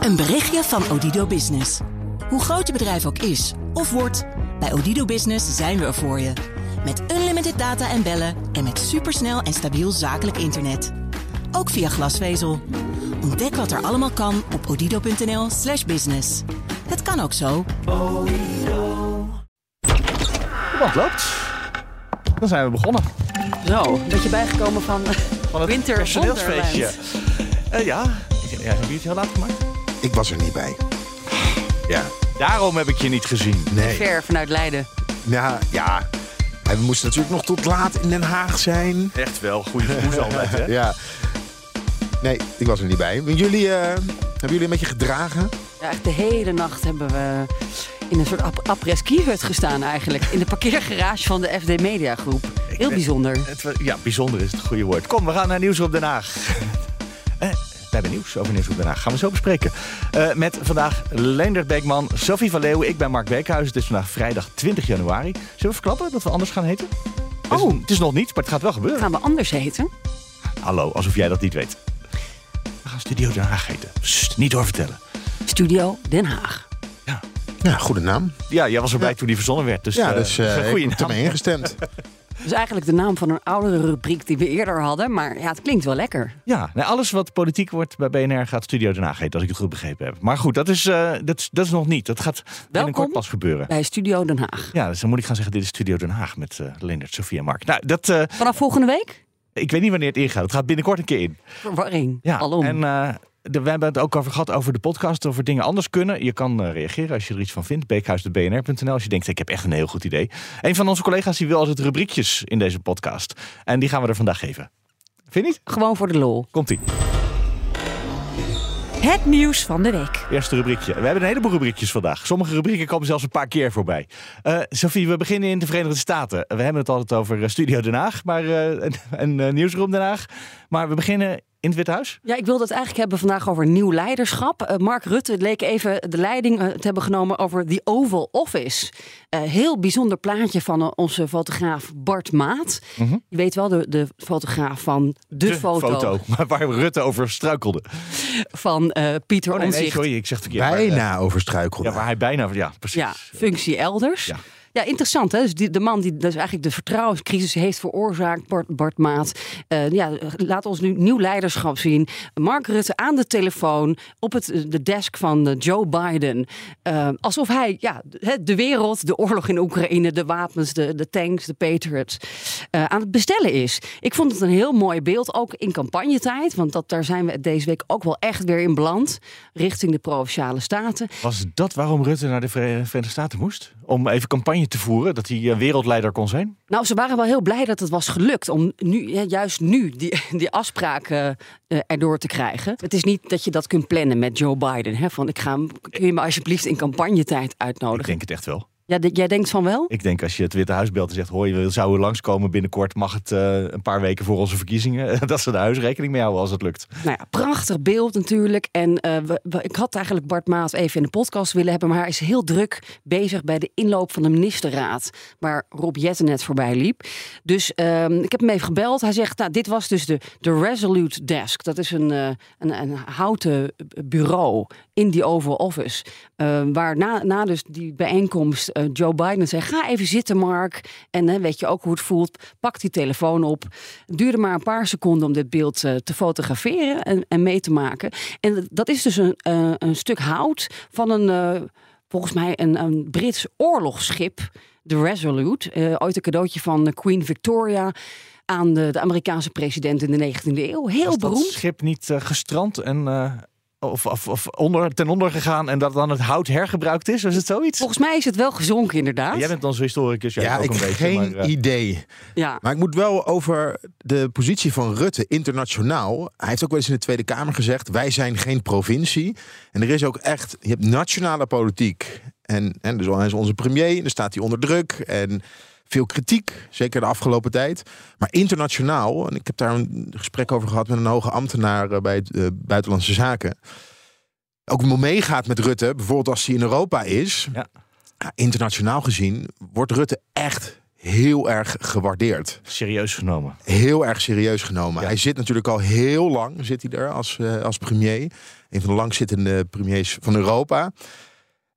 Een berichtje van Odido Business. Hoe groot je bedrijf ook is of wordt, bij Odido Business zijn we er voor je. Met unlimited data en bellen en met supersnel en stabiel zakelijk internet. Ook via glasvezel. Ontdek wat er allemaal kan op odido.nl/slash business. Het kan ook zo. Want loopt. Dan zijn we begonnen. Zo, een beetje bijgekomen van, Van het Winter personeelsfeestje. Eh, ja. Ja, hebben jullie het heel laat gemaakt? Ik was er niet bij. Ja, Daarom heb ik je niet gezien. nee. ver vanuit Leiden. Ja, ja. En we moesten natuurlijk nog tot laat in Den Haag zijn. Echt wel. Goede gevoel altijd, hè? Ja. Nee, ik was er niet bij. Jullie, eh, hebben jullie een beetje gedragen? Ja, echt de hele nacht hebben we in een soort ap- après-ski-hut gestaan eigenlijk. In de parkeergarage van de FD Media Groep. Heel bijzonder. Het, ja, bijzonder is het goede woord. Kom, we gaan naar Nieuws op Den Haag. We hebben nieuws over Den Haag. Gaan we zo bespreken. Eh, met vandaag Leendert Beekman, Sophie van Leeuwen. Ik ben Mark Beekhuis. Het is vandaag vrijdag 20 januari. Zullen we verklappen dat we anders gaan heten? Het is- Oh. Het is nog niet, maar het gaat wel gebeuren. Gaan we anders heten? Hallo, alsof jij dat niet weet. We gaan Studio Den Haag heten. Sst, niet doorvertellen. Studio Den Haag. Ja. Ja, goede naam. Ja, jij was erbij toen die verzonnen werd. Dus, Ja, eh, dus een ik heb ermee ingestemd. Dus eigenlijk de naam van een oudere rubriek die we eerder hadden. Maar ja, het klinkt wel lekker. Ja, nou, alles wat politiek wordt bij BNR gaat Studio Den Haag heten, als ik het goed begrepen heb. Maar goed, dat is, eh, dat is, dat is nog niet. Dat gaat binnenkort pas gebeuren. Bij Studio Den Haag. Ja, dus dan moet ik gaan zeggen, dit is Studio Den Haag met eh Leendert, Sofie en Mark. Nou, dat, eh, Vanaf volgende week? ik weet niet wanneer het ingaat. Het gaat binnenkort een keer in. Verwarring. Ja, Alom. en de, we hebben het ook over gehad over de podcast, over dingen anders kunnen. Je kan eh, reageren als je er iets van vindt. Beekhuis.bnr.nl als je denkt, ik heb echt een heel goed idee. Een van onze collega's die wil altijd rubriekjes in deze podcast. En die gaan we er vandaag geven. Vind je niet? Gewoon voor de lol. Komt-ie. Het nieuws van de week. Eerste rubriekje. We hebben een heleboel rubriekjes vandaag. Sommige rubrieken komen zelfs een paar keer voorbij. Eh Sophie, we beginnen in de Verenigde Staten. We hebben het altijd over eh, Studio Den Haag maar, Nieuwsroom Den Haag. Maar we beginnen in het Witte Huis. Ja, ik wilde het eigenlijk hebben vandaag over nieuw leiderschap. Eh, Mark Rutte leek even de leiding eh, te hebben genomen over The Oval Office. Eh, heel bijzonder plaatje van onze fotograaf Bart Maat. Je weet wel, de, de fotograaf van de, foto, maar waar Rutte over struikelde. van eh, Pieter Oh, nee, sorry, ik zeg het verkeerd. Bijna overstruikelde. ja, waar hij bijna... Ja, precies. Ja, functie elders. Ja. Ja. interessant. Hè? Dus die, de man die dus eigenlijk de vertrouwenscrisis heeft veroorzaakt, Bart, Bart Maat. Eh, ja, laat ons nu nieuw leiderschap zien. Mark Rutte aan de telefoon op het, de desk van eh, Joe Biden. Eh, alsof hij ja, de, wereld, de oorlog in Oekraïne, de wapens, de, de tanks, de Patriots aan het bestellen is. Ik vond het een heel mooi beeld, ook in campagnetijd. Want dat, daar zijn we deze week ook wel echt weer in beland. Richting de Provinciale Staten. Was dat waarom Rutte naar de Vere- Verenigde Staten moest? Om even campagne te voeren, dat hij eh, wereldleider kon zijn? Nou, ze waren wel heel blij dat het was gelukt om nu, ja, juist nu die, die afspraak eh, eh, erdoor te krijgen. Het is niet dat je dat kunt plannen met Joe Biden. Hè, van ik ga, hem- kun je me alsjeblieft in campagnetijd Ik uitnodigen? denk het echt wel. Ja, jij denkt van wel? Ik denk als je het Witte Huis belt en zegt... hoor, je zou er langskomen binnenkort... mag het eh, een paar weken voor onze verkiezingen... dat ze de huis rekening mee houden als het lukt. Nou ja, prachtig beeld natuurlijk. En eh, we, we- ik had eigenlijk Bart Maat even in de podcast willen hebben. Maar hij is heel druk bezig bij de inloop van de ministerraad. Waar Rob Jetten net voorbij liep. Dus ehm, ik heb hem even gebeld. Hij zegt, nou, dit was dus de, de Resolute Desk. Dat is een, eh, een, een houten bureau in die Oval Office. Eh, waar na, na dus die bijeenkomst eh, Joe Biden zei... ga even zitten, Mark. En hè, weet je ook hoe het voelt. Pak die telefoon op. Het duurde maar een paar seconden om dit beeld eh, te fotograferen en, en mee te maken. En dat is dus een, eh, een stuk hout van een, volgens mij, een, een Brits oorlogsschip. De Resolute. Ooit een cadeautje van Queen Victoria aan de, de Amerikaanse president in de 19e eeuw. Heel Was dat beroemd. schip niet gestrand en... of, of, of onder, ten onder gegaan en dat dan het hout hergebruikt is? Was het zoiets? Volgens mij is het wel gezonken, inderdaad. Jij bent onze historicus. jij Ja, ook ik een beetje, geen maar, eh, idee. Ja. Maar ik moet wel over de positie van Rutte internationaal. Hij heeft ook wel eens in de Tweede Kamer gezegd: wij zijn geen provincie. En er is ook echt, je hebt nationale politiek. En, en dus hij is onze premier, en dan staat hij onder druk. En veel kritiek, zeker de afgelopen tijd. Maar internationaal, en ik heb daar een gesprek over gehad met een hoge ambtenaar eh, bij het eh, Buitenlandse Zaken. Ook meegaat met Rutte, bijvoorbeeld als hij in Europa is. Ja. Ja, internationaal gezien wordt Rutte echt heel erg gewaardeerd serieus genomen. heel erg serieus genomen. Ja. Hij zit natuurlijk al heel lang zit hij er als, eh, als premier. Een van de langzittende premiers van Europa.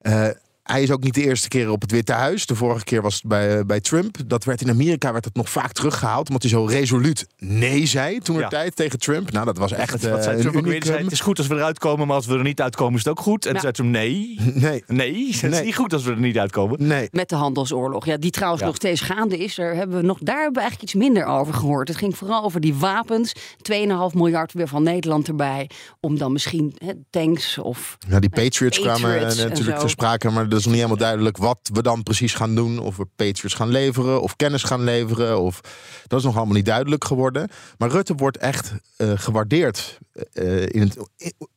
Uh, hij is ook niet de eerste keer op het Witte Huis. De vorige keer was het bij, eh, bij Trump. Dat werd in Amerika werd het nog vaak teruggehaald. Omdat hij zo resoluut nee zei toen er tijd tegen Trump. Nou, dat was echt wat, wat zei Trump Het is goed als we eruit komen, maar als we er niet uitkomen is het ook goed. En ja. toen zei Trump nee. Nee. Nee, het is niet goed als we er niet uitkomen. Nee. Met de handelsoorlog. Ja, die trouwens nog steeds gaande is. Daar hebben we nog, daar hebben we eigenlijk iets minder over gehoord. Het ging vooral over die wapens. 2,5 miljard weer van Nederland erbij. Om dan misschien tanks of... Ja, die Patriots, kwamen uh, natuurlijk ter sprake. Maar dat is nog niet helemaal duidelijk wat we dan precies gaan doen. Of we Patriots gaan leveren of kennis gaan leveren. Of, dat is nog allemaal niet duidelijk geworden. Maar Rutte wordt echt uh, gewaardeerd uh, in het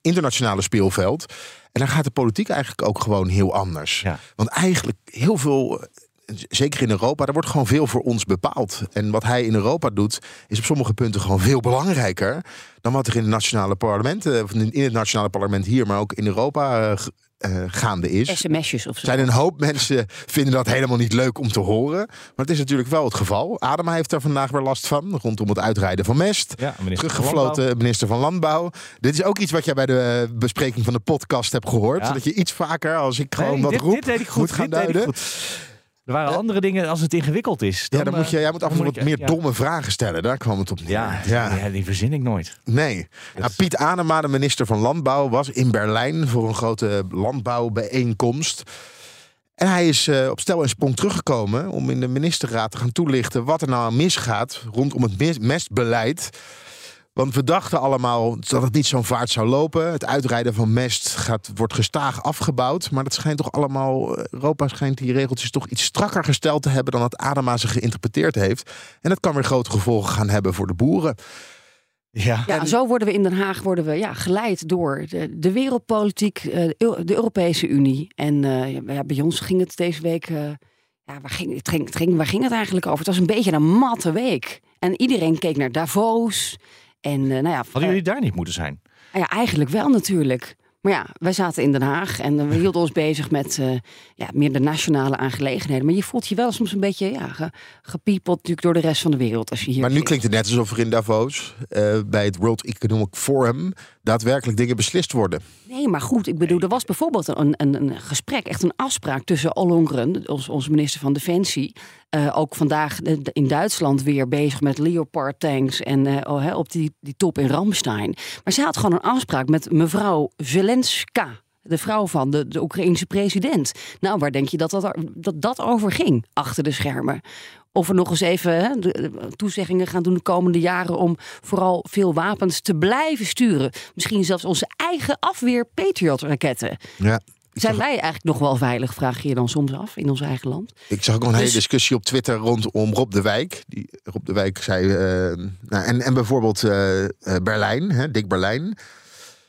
internationale speelveld. En dan gaat de politiek eigenlijk ook gewoon heel anders. Ja. Want eigenlijk heel veel zeker in Europa, daar wordt gewoon veel voor ons bepaald. En wat hij in Europa doet, is op sommige punten gewoon veel belangrijker dan wat er in, de nationale parlementen, in het nationale parlement hier, maar ook in Europa uh, gaande is. SMS'jes of zo. Zijn een hoop mensen vinden dat helemaal niet leuk om te horen. Maar het is natuurlijk wel het geval. Adema heeft er vandaag weer last van. Rondom het uitrijden van mest. Ja, Teruggefloten van minister van Landbouw. Dit is ook iets wat jij bij de bespreking van de podcast hebt gehoord. Ja. Dat je iets vaker, als ik gewoon wat roep, dit goed, moet gaan duiden. Er waren andere dingen als het ingewikkeld is. Dan, ja, dan moet je, jij moet af en toe wat meer domme vragen stellen. Daar kwam het op neer. Ja, ja. die verzin ik nooit. Nee. Nou, Piet Anema, de minister van Landbouw, was in Berlijn voor een grote landbouwbijeenkomst. En hij is uh, op stel en sprong teruggekomen om in de ministerraad te gaan toelichten wat er nou misgaat rondom het mestbeleid want we dachten allemaal dat het niet zo'n vaart zou lopen. Het uitrijden van mest gaat, wordt gestaag afgebouwd. Maar dat schijnt toch allemaal. Europa schijnt die regeltjes toch iets strakker gesteld te hebben dan het Adema ze geïnterpreteerd heeft. En dat kan weer grote gevolgen gaan hebben voor de boeren. Ja. ja, zo worden we in Den Haag worden we, ja, geleid door de, de wereldpolitiek, eh, de Europese Unie. En uh, ja, bij ons ging het deze week. Uh, ja, waar ging, het ging, het ging, waar ging het eigenlijk over? Het was een beetje een matte week. En iedereen keek naar Davos. En, uh, nou ja, Hadden jullie daar niet moeten zijn? Ja, eigenlijk wel natuurlijk. Maar ja, wij zaten in Den Haag en we hielden ons bezig met uh, ja, meer de nationale aangelegenheden. Maar je voelt je wel soms een beetje ja, gepiepeld natuurlijk door de rest van de wereld. Als je hier maar nu klinkt het net alsof er in Davos uh, bij het World Economic Forum daadwerkelijk dingen beslist worden. Nee, maar goed, ik bedoel, er was bijvoorbeeld een, een, een gesprek, echt een afspraak tussen Ollongren, ons, onze minister van Defensie, uh, ook vandaag in Duitsland weer bezig met Leopard tanks en uh, oh, op die, die top in Ramstein. Maar ze had gewoon een afspraak met mevrouw Zelenska. De vrouw van de, de Oekraïense president. Nou, waar denk je dat dat, dat dat over ging achter de schermen? Of we nog eens even hè, de, toezeggingen gaan doen de komende jaren om vooral veel wapens te blijven sturen. Misschien zelfs onze eigen afweer Patriot-raketten. Ja. Zijn wij eigenlijk nog wel veilig, vraag je je dan soms af in ons eigen land? Ik zag ook een hele dus- discussie op Twitter rondom Rob de Wijk. Die, Rob de Wijk zei, uh, nou, en, en bijvoorbeeld uh, Berlijn, hè, Dick Berlijn.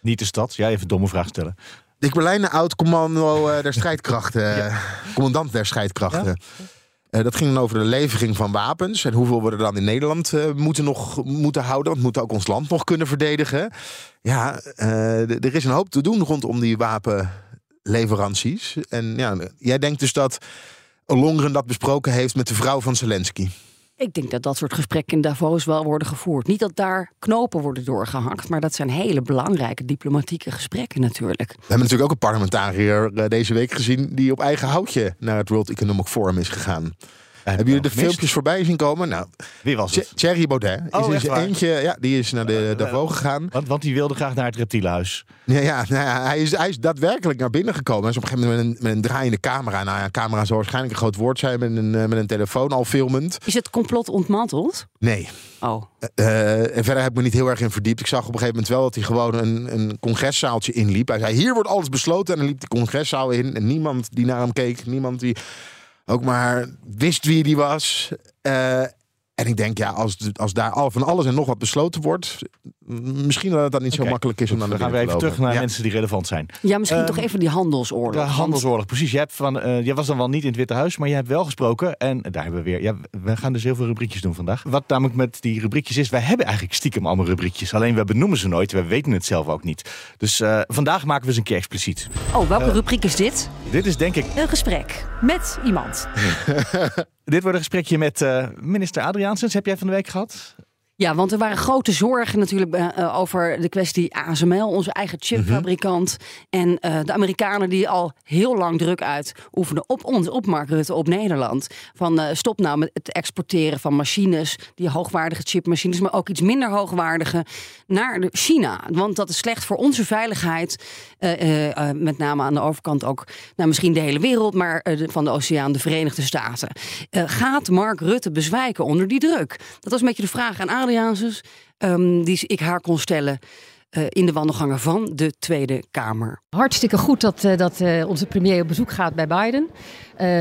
Niet de stad, jij even een domme vraag stellen. Dick Berlijn, oud-commando der strijdkrachten, commandant der strijdkrachten. Uh, dat ging dan over de levering van wapens. En hoeveel we er dan in Nederland uh, moeten, nog, moeten houden. Want we moeten ook ons land nog kunnen verdedigen. Ja, uh, er is een hoop te doen rondom die wapenleveranties. En ja, jij denkt dus dat Longren dat besproken heeft met de vrouw van Zelensky. Ik denk dat dat soort gesprekken in Davos wel worden gevoerd. Niet dat daar knopen worden doorgehakt, maar dat zijn hele belangrijke diplomatieke gesprekken natuurlijk. We hebben natuurlijk ook een parlementariër eh, deze week gezien die op eigen houtje naar het World Economic Forum is gegaan. Hebben jullie de filmpjes voorbij zien komen? Nou, Wie was het? Thierry Baudet. Oh, is eentje, ja, die is naar de Davos gegaan. Want, want die wilde graag naar het reptielenhuis. Ja, ja, nou ja hij, is, hij is daadwerkelijk naar binnen gekomen. Hij is op een gegeven moment met een, met een draaiende camera. Nou ja, camera zou waarschijnlijk een groot woord zijn met een, eh, met een telefoon al filmend. Is het complot ontmanteld? Nee. Oh. Uh, en verder heb ik me niet heel erg in verdiept. Ik zag op een gegeven moment wel dat hij gewoon een, een congreszaaltje inliep. Hij zei, hier wordt alles besloten. En dan liep de congreszaal in. En niemand die naar hem keek, niemand die ook maar wist wie die was. Uh, en ik denk, ja, als, als daar al van alles en nog wat besloten wordt, misschien dat het dan niet zo makkelijk is om naar de Dan gaan we even terug naar mensen die relevant zijn. Ja, misschien toch ehm, even die handelsoorlog. De handelsoorlog, precies. Jij, hebt van, uh, jij was dan wel niet in het Witte Huis, maar je hebt wel gesproken. En daar hebben we weer. Ja, we gaan dus heel veel rubriekjes doen vandaag. Wat namelijk met die rubriekjes is, wij hebben eigenlijk stiekem allemaal rubriekjes. Alleen we benoemen ze nooit. We weten het zelf ook niet. Dus uh, vandaag maken we ze een keer expliciet. Oh, welke uh, rubriek is dit? Dit is denk ik. Een gesprek met iemand. Dit wordt een gesprekje met uh, minister Adriaansens. Heb jij van de week gehad? Ja, want er waren grote zorgen natuurlijk uh, over de kwestie ASML, onze eigen chipfabrikant. En uh, de Amerikanen die al heel lang druk uitoefenen op ons, op Mark Rutte, op Nederland. Van uh, stop nou met het exporteren van machines, die hoogwaardige chipmachines, maar ook iets minder hoogwaardige, naar China. Want dat is slecht voor onze veiligheid. met name aan de overkant ook, nou, misschien de hele wereld, maar van de oceaan, de Verenigde Staten. gaat Mark Rutte bezwijken onder die druk? Dat was een beetje de vraag aan Adriaansens, um, die ik haar kon stellen. Uh, in de wandelgangen van de Tweede Kamer. Hartstikke goed dat, uh, dat uh, onze premier op bezoek gaat bij Biden.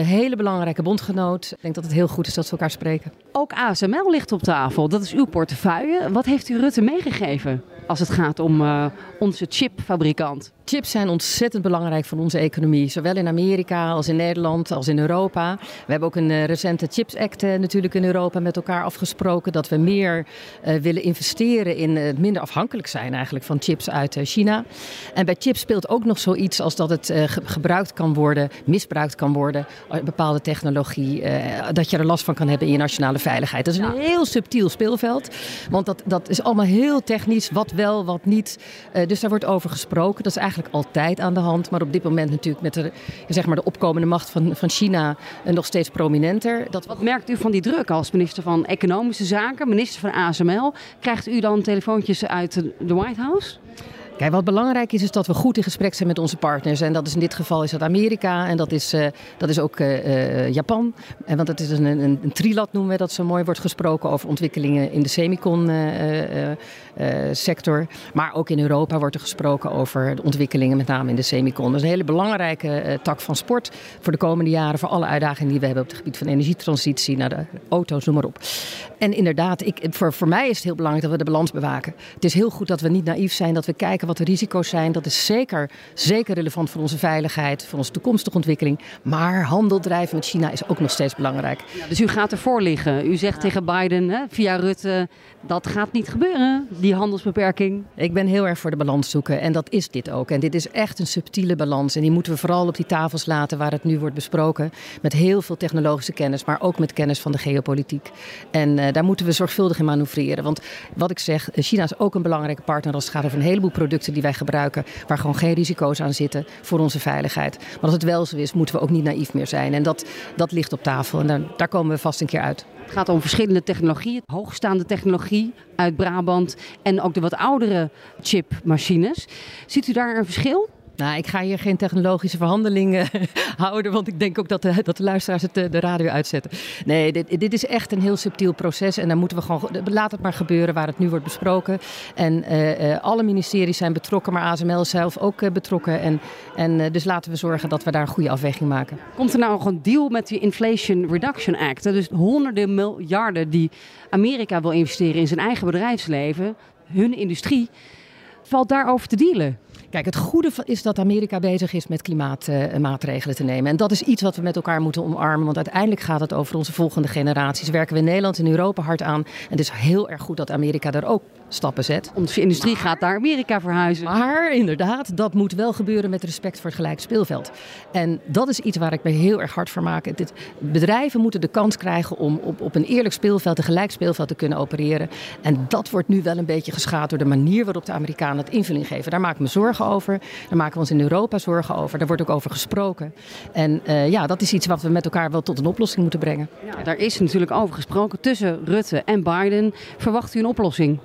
hele belangrijke bondgenoot. Ik denk dat het heel goed is dat ze elkaar spreken. Ook ASML ligt op tafel. Dat is uw portefeuille. Wat heeft u Rutte meegegeven als het gaat om onze chipfabrikant? Chips zijn ontzettend belangrijk voor onze economie. Zowel in Amerika als in Nederland als in Europa. We hebben ook een uh, recente Chips Act uh, natuurlijk in Europa met elkaar afgesproken. Dat we meer willen investeren in het minder afhankelijk zijn eigenlijk van chips uit China. En bij chips speelt ook nog zoiets als dat het ge gebruikt kan worden, misbruikt kan worden. Bepaalde technologie, dat je er last van kan hebben in je nationale veiligheid. Dat is een heel subtiel speelveld. Want dat, dat is allemaal heel technisch. Wat wel, wat niet. dus daar wordt over gesproken. Dat is eigenlijk altijd aan de hand. Maar op dit moment natuurlijk met de, zeg maar de opkomende macht van, van China uh, nog steeds prominenter. Dat... Wat merkt u van die druk als minister van Economische Zaken, minister van ASML? Krijgt u dan telefoontjes uit de White House? Kijk, wat belangrijk is, is dat we goed in gesprek zijn met onze partners. En dat is in dit geval is dat Amerika en dat is, uh, dat is ook uh, uh, Japan. En want het is een, een, een, trilat, noemen we dat zo mooi. Wordt gesproken over ontwikkelingen in de semicon sector. Maar ook in Europa wordt er gesproken over de ontwikkelingen, met name in de semicon. Dat is een hele belangrijke tak van sport voor de komende jaren. Voor alle uitdagingen die we hebben op het gebied van energietransitie, naar de auto's, noem maar op. En inderdaad, ik, voor, voor mij is het heel belangrijk dat we de balans bewaken. Het is heel goed dat we niet naïef zijn, dat we kijken wat de risico's zijn. Dat is zeker, zeker relevant voor onze veiligheid, voor onze toekomstige ontwikkeling. Maar handel drijven met China is ook nog steeds belangrijk. Ja, dus u gaat ervoor liggen. U zegt tegen Biden hè, via Rutte, dat gaat niet gebeuren, die handelsbeperking. Ik ben heel erg voor de balans zoeken en dat is dit ook. En dit is echt een subtiele balans. En die moeten we vooral op die tafels laten waar het nu wordt besproken. Met heel veel technologische kennis, maar ook met kennis van de geopolitiek. En uh, daar moeten we zorgvuldig in manoeuvreren. Want wat ik zeg, China is ook een belangrijke partner als het gaat over een heleboel producten die wij gebruiken, waar gewoon geen risico's aan zitten voor onze veiligheid. Maar als het wel zo is, moeten we ook niet naïef meer zijn. En dat, dat ligt op tafel en daar komen we vast een keer uit. Het gaat om verschillende technologieën, hoogstaande technologie uit Brabant en ook de wat oudere chipmachines. Ziet u daar een verschil? Nou, ik ga hier geen technologische verhandelingen houden, want ik denk ook dat de, dat de luisteraars het, de, radio uitzetten. Nee, dit, dit, is echt een heel subtiel proces en dan moeten we gewoon, laat het maar gebeuren waar het nu wordt besproken. En uh, uh, alle ministeries zijn betrokken, maar ASML zelf ook betrokken. En, en dus laten we zorgen dat we daar een goede afweging maken. Komt er nou nog een deal met die Inflation Reduction Act? Dus honderden miljarden die Amerika wil investeren in zijn eigen bedrijfsleven, hun industrie, valt daarover te dealen? Kijk, het goede is dat Amerika bezig is met klimaatmaatregelen te nemen. En dat is iets wat we met elkaar moeten omarmen. Want uiteindelijk gaat het over onze volgende generaties. Werken we in Nederland en Europa hard aan. En het is heel erg goed dat Amerika daar ook stappen zet. Onze industrie maar, gaat naar Amerika verhuizen. Maar inderdaad, dat moet wel gebeuren met respect voor het gelijk speelveld. En dat is iets waar ik me heel erg hard voor maak. Dit, bedrijven moeten de kans krijgen om op, op een eerlijk speelveld, een gelijk speelveld te kunnen opereren. En dat wordt nu wel een beetje geschaad door de manier waarop de Amerikanen het invulling geven. Daar maak ik me zorgen over. Daar maken we ons in Europa zorgen over. Daar wordt ook over gesproken. En uh, ja, dat is iets wat we met elkaar wel tot een oplossing moeten brengen. Ja, daar is natuurlijk over gesproken tussen Rutte en Biden. Verwacht u een oplossing?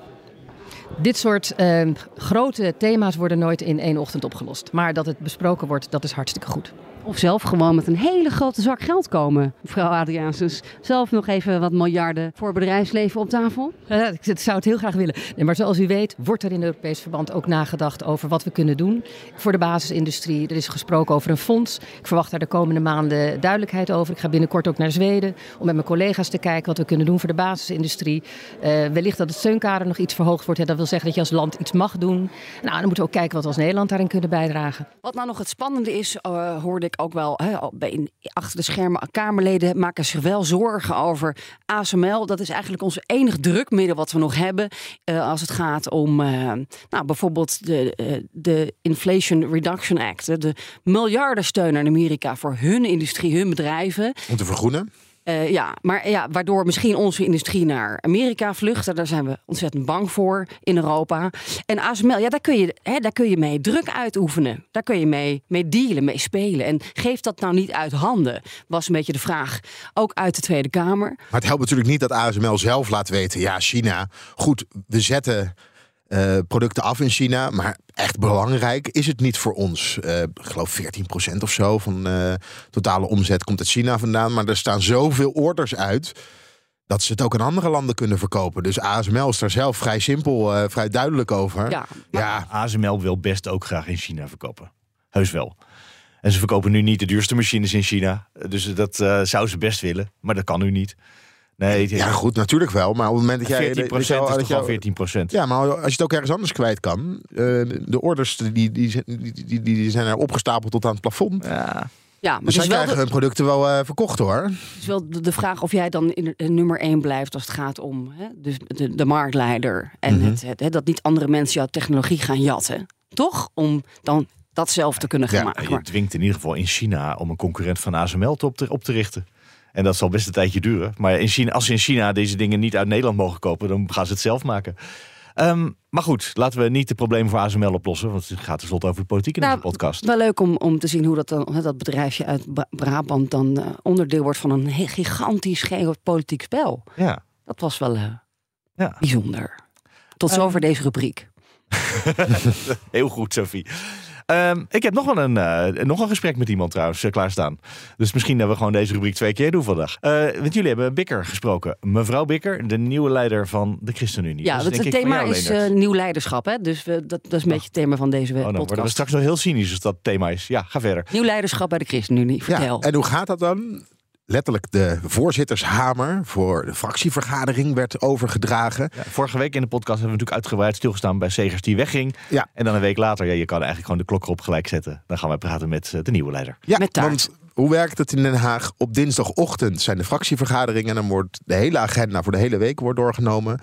Dit soort uh, grote thema's worden nooit in één ochtend opgelost. Maar dat het besproken wordt, dat is hartstikke goed. Of zelf gewoon met een hele grote zak geld komen, mevrouw Adriaansens. Zelf nog even wat miljarden voor bedrijfsleven op tafel? Ja, ik zou het heel graag willen. Nee, maar zoals u weet wordt er in Europees verband ook nagedacht over wat we kunnen doen voor de basisindustrie. Er is gesproken over een fonds. Ik verwacht daar de komende maanden duidelijkheid over. Ik ga binnenkort ook naar Zweden om met mijn collega's te kijken wat we kunnen doen voor de basisindustrie. Uh, wellicht dat het steunkader nog iets verhoogd wordt. Ja, dat wil zeggen dat je als land iets mag doen. Nou, dan moeten we ook kijken wat we als Nederland daarin kunnen bijdragen. Wat nou nog het spannende is, uh, hoorde ook wel achter de schermen. Kamerleden maken zich wel zorgen over ASML. Dat is eigenlijk ons enig drukmiddel wat we nog hebben. Uh, als het gaat om uh, nou, bijvoorbeeld de, uh, de Inflation Reduction Act. De miljardensteun aan Amerika voor hun industrie, hun bedrijven. Om te vergroenen? Eh, ja, maar ja, waardoor misschien onze industrie naar Amerika vlucht. Daar zijn we ontzettend bang voor in Europa. En ASML, ja, daar kun je, hè, daar kun je mee druk uitoefenen. Daar kun je mee, mee dealen, mee spelen. En geeft dat nou niet uit handen? Was een beetje de vraag. Ook uit de Tweede Kamer. Maar het helpt natuurlijk niet dat ASML zelf laat weten: ja, China. Goed, we zetten eh, producten af in China. Maar echt belangrijk is het niet voor ons. Eh, ik geloof 14% of zo van uh, totale omzet komt uit China vandaan. Maar er staan zoveel orders uit. Dat ze het ook in andere landen kunnen verkopen. Dus ASML is daar zelf vrij simpel, vrij duidelijk over. Ja, ja, ASML wil best ook graag in China verkopen. Heus wel. En ze verkopen nu niet de duurste machines in China. Dus dat zou ze best willen. Maar dat kan nu niet. Nee, ja, goed, natuurlijk wel. Maar op het moment dat jij. 14 procent is toch al 14 procent. Ja, maar als je het ook ergens anders kwijt kan. Uh, de orders die, die, die, die, zijn er opgestapeld tot aan het plafond. Ja. Ja, maar dus zij krijgen hun producten wel uh, verkocht hoor. Het is wel de, vraag of jij dan in, in nummer 1 blijft als het gaat om hè, dus de, de marktleider. En mm -hmm. het, het, dat niet andere mensen jouw technologie gaan jatten. Toch? Om dan dat zelf te kunnen gaan ja, maken. Je dwingt in ieder geval in China om een concurrent van ASML op te, op te richten. En dat zal best een tijdje duren. Maar in China, als ze in China deze dingen niet uit Nederland mogen kopen, dan gaan ze het zelf maken. Ehm, maar goed, laten we niet de problemen voor ASML oplossen. Want het gaat tenslotte over de politiek in nou, deze podcast. Wel leuk om, om te zien hoe dat, dan, dat bedrijfje uit Brabant dan uh, onderdeel wordt van een gigantisch geopolitiek spel. Ja. Dat was wel uh, ja. bijzonder. Tot zover um, deze rubriek. Heel goed, Sophie. Um, ik heb nog wel een, uh, nog een gesprek met iemand trouwens uh, klaarstaan. Dus misschien dat we gewoon deze rubriek twee keer doen vandaag. Uh, want jullie hebben Bikker gesproken. Mevrouw Bikker, de nieuwe leider van de ChristenUnie. Ja, dus het thema is nieuw leiderschap. Hè? Dus we, dat, dat is een beetje het thema van deze oh, dan podcast. worden we straks nog heel cynisch als dat thema is. Ja, ga verder. Nieuw leiderschap bij de ChristenUnie. Vertel. Ja, en hoe gaat dat dan? Letterlijk de voorzittershamer voor de fractievergadering werd overgedragen. Ja, vorige week in de podcast hebben we natuurlijk uitgebreid stilgestaan bij Segers die wegging. Ja. En dan een week later, ja, je kan eigenlijk gewoon de klok erop gelijk zetten. Dan gaan we praten met de nieuwe leider. Ja, met taart. want hoe werkt het in Den Haag? Op dinsdagochtend zijn de fractievergaderingen en dan wordt de hele agenda voor de hele week wordt doorgenomen.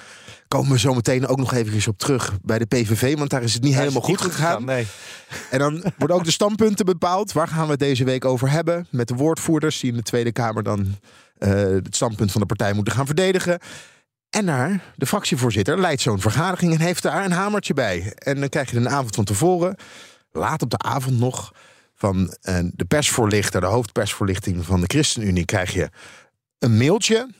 Komen we zo meteen ook nog even op terug bij de PVV, want daar is het niet helemaal het goed niet gegaan. Nee. En dan worden ook de standpunten bepaald. Waar gaan we het deze week over hebben? Met de woordvoerders die in de Tweede Kamer dan eh, het standpunt van de partij moeten gaan verdedigen. En naar de fractievoorzitter leidt zo'n vergadering en heeft daar een hamertje bij. En dan krijg je een avond van tevoren, laat op de avond nog, van eh, de persvoorlichter, de hoofdpersvoorlichting van de ChristenUnie, krijg je een mailtje.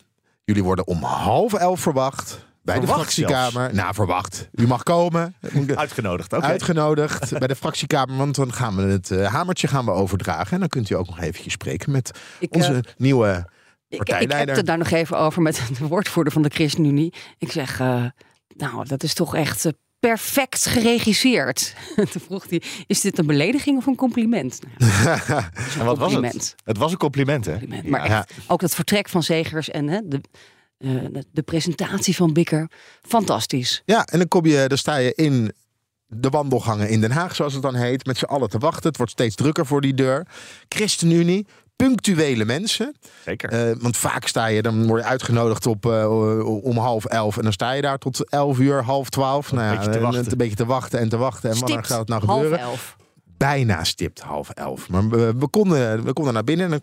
Jullie worden om half elf verwacht. Bij Verwacht de fractiekamer. Nou, verwacht. U mag komen. Uitgenodigd, oké. Uitgenodigd bij de fractiekamer, want dan gaan we het eh, hamertje gaan we overdragen. En dan kunt u ook nog eventjes spreken met Ik, onze eh, nieuwe Ik, ik heb partijleider. het daar nog even over met de woordvoerder van de ChristenUnie. Ik zeg, eh, nou, dat is toch echt perfect geregisseerd. Toen vroeg hij, is dit een belediging of een compliment? Nou, ja, een En wat was compliment. het? Het was een compliment, hè? compliment. Maar Ja. echt, ook het vertrek van Zegers en hè, de, eh, de, de presentatie van Bikker, fantastisch. Ja, en dan, kom je, dan sta je in de wandelgangen in Den Haag, zoals het dan heet, met z'n allen te wachten. Het wordt steeds drukker voor die deur. ChristenUnie, punctuele mensen. Zeker. Eh, want vaak sta je, dan word je uitgenodigd op, eh, om half elf. En dan sta je daar tot elf uur, half twaalf. Nou ja, beetje te en wachten. een beetje te wachten en te wachten. En wanneer Stipt, gaat het nou half gebeuren? elf. bijna stipt half elf. Maar we, we, konden, we konden naar binnen. Een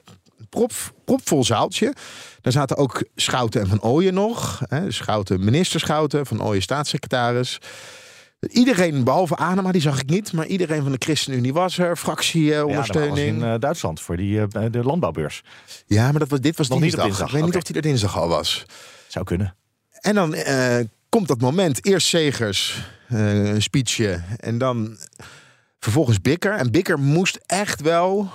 prop, propvol zaaltje. Daar zaten ook Schouten en Van Ooyen nog. Hè, Schouten, minister Schouten, Van Ooyen staatssecretaris. Iedereen, behalve Anema, die zag ik niet. Maar iedereen van de ChristenUnie was er. Ja, Fractieondersteuning. dat was in eh, Duitsland voor die, eh, de landbouwbeurs. ja, maar dat was, dit was Nog niet dinsdag. dinsdag, Ik weet niet of die er dinsdag al was. Zou kunnen. En dan eh, komt dat moment. Eerst Segers, eh, een speechje. En dan vervolgens Bikker. En Bikker moest echt wel...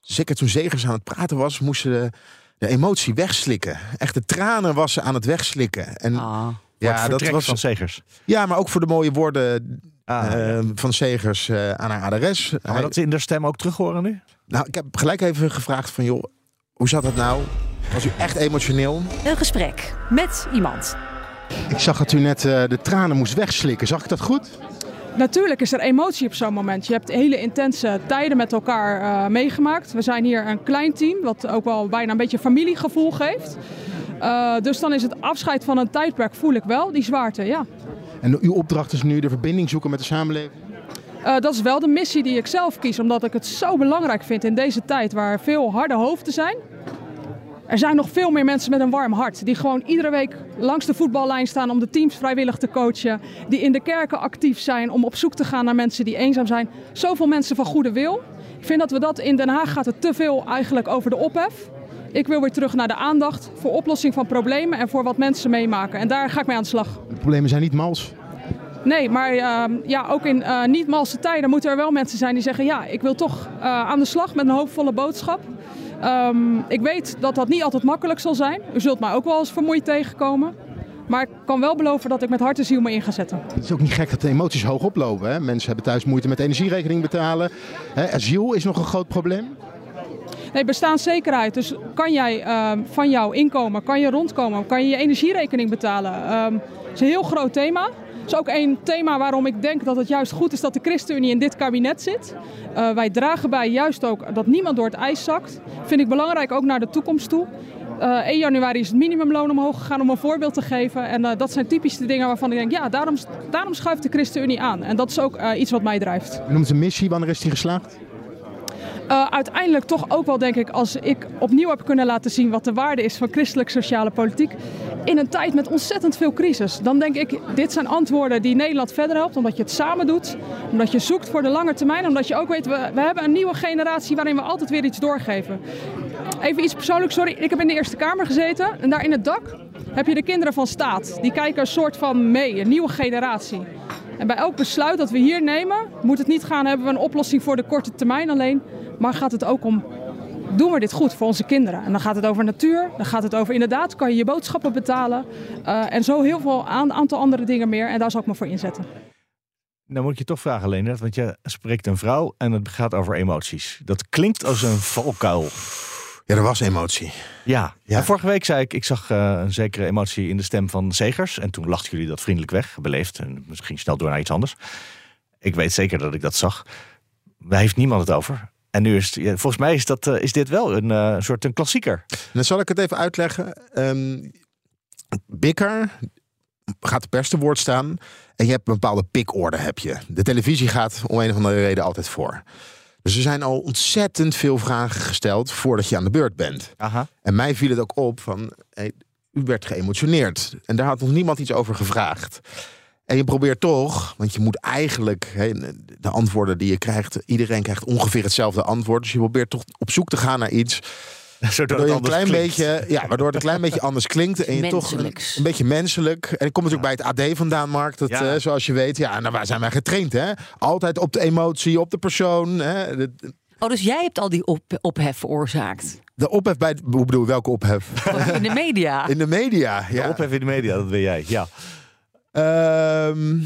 Zeker toen Segers aan het praten was... moest ze de, de emotie wegslikken. Echt de tranen was ze aan het wegslikken. En Ah. Ja, dat was, van Segers. ja, maar ook voor de mooie woorden Ah, eh, ja. van Segers eh, aan haar adres. Hij- dat in de stem ook terug horen nu? nou, ik heb gelijk even gevraagd van... joh, hoe zat dat nou? Was u echt emotioneel? Een gesprek met iemand. Ik zag dat u net eh, de tranen moest wegslikken. Zag ik dat goed? Natuurlijk is er emotie op zo'n moment. Je hebt hele intense tijden met elkaar eh, meegemaakt. We zijn hier een klein team, wat ook wel bijna een beetje familiegevoel geeft. Eh, dus dan is het afscheid van een tijdperk, voel ik wel, die zwaarte, ja. En uw opdracht is nu de verbinding zoeken met de samenleving? Eh, dat is wel de missie die ik zelf kies, omdat ik het zo belangrijk vind in deze tijd waar veel harde hoofden zijn. Er zijn nog veel meer mensen met een warm hart. Die gewoon iedere week langs de voetballijn staan om de teams vrijwillig te coachen. Die in de kerken actief zijn om op zoek te gaan naar mensen die eenzaam zijn. Zoveel mensen van goede wil. Ik vind dat we dat in Den Haag gaat het te veel eigenlijk over de ophef. Ik wil weer terug naar de aandacht voor oplossing van problemen en voor wat mensen meemaken. En daar ga ik mee aan de slag. De problemen zijn niet mals. Nee, maar uh, ja, ook in uh, niet-malse tijden moeten er wel mensen zijn die zeggen... ja, ik wil toch uh, aan de slag met een hoopvolle boodschap. Um, ik weet dat dat niet altijd makkelijk zal zijn. U zult mij ook wel eens vermoeid tegenkomen. Maar ik kan wel beloven dat ik met hart en ziel me in ga zetten. Het is ook niet gek dat de emoties hoog oplopen. Hè? Mensen hebben thuis moeite met energierekening betalen. Hè? Asiel is nog een groot probleem. Nee, bestaanszekerheid. Dus kan jij uh, van jouw inkomen, kan je rondkomen, kan je je energierekening betalen? Um, dat is een heel groot thema. Is ook een thema waarom ik denk dat het juist goed is dat de ChristenUnie in dit kabinet zit. Uh, wij dragen bij juist ook dat niemand door het ijs zakt. Vind ik belangrijk ook naar de toekomst toe. Uh, 1 januari is het minimumloon omhoog gegaan om een voorbeeld te geven. En uh, dat zijn typisch de dingen waarvan ik denk, ja, daarom, daarom schuift de ChristenUnie aan. En dat is ook iets wat mij drijft. Je noemt een missie, wanneer is die geslaagd? Uh, uiteindelijk toch ook wel, denk ik, als ik opnieuw heb kunnen laten zien wat de waarde is van christelijk-sociale politiek. In een tijd met ontzettend veel crisis. Dan denk ik, dit zijn antwoorden die Nederland verder helpt. Omdat je het samen doet. Omdat je zoekt voor de lange termijn. Omdat je ook weet, we, we hebben een nieuwe generatie waarin we altijd weer iets doorgeven. Even iets persoonlijks, sorry. Ik heb in de Eerste Kamer gezeten. En daar in het dak heb je de kinderen van staat. Die kijken een soort van mee, een nieuwe generatie. En bij elk besluit dat we hier nemen, moet het niet gaan, hebben we een oplossing voor de korte termijn alleen. Maar gaat het ook om, doen we dit goed voor onze kinderen? En dan gaat het over natuur, dan gaat het over inderdaad, kan je je boodschappen betalen. Uh, en zo heel veel aan, aantal andere dingen meer. En daar zal ik me voor inzetten. Nou moet ik je toch vragen, Leonard, want je spreekt een vrouw en het gaat over emoties. Dat klinkt als een valkuil. Ja, er was emotie. Ja. ja. En vorige week zei ik, ik zag uh, een zekere emotie in de stem van Zegers. En toen lachten jullie dat vriendelijk weg, beleefd. En misschien snel door naar iets anders. Ik weet zeker dat ik dat zag. Daar heeft niemand het over. En nu is het, ja, volgens mij is, dat, uh, is dit wel een uh, soort een klassieker. Dan zal ik het even uitleggen. Um, Bikker gaat de pers te woord staan. En je hebt een bepaalde pikorde, heb je. De televisie gaat om een of andere reden altijd voor. Dus er zijn al ontzettend veel vragen gesteld voordat je aan de beurt bent. Aha. En mij viel het ook op van, hey, u werd geëmotioneerd. En daar had nog niemand iets over gevraagd. En je probeert toch, want je moet eigenlijk hey, de antwoorden die je krijgt, iedereen krijgt ongeveer hetzelfde antwoord. Dus je probeert toch op zoek te gaan naar iets. Zodat waardoor het een klein beetje, ja, waardoor het een klein beetje anders klinkt. En je toch een, beetje menselijk. En ik kom natuurlijk bij het AD vandaan, Mark. Dat, Ja. eh, zoals je weet, ja, nou, waar zijn wij getraind, hè? Altijd op de emotie, op de persoon. Hè? De, Oh, dus jij hebt al die op, ophef veroorzaakt. de ophef bij, hoe bedoel, je, welke ophef? In de media. In de media, ja. Ophef in de media, dat ben jij. Ja, Ehm,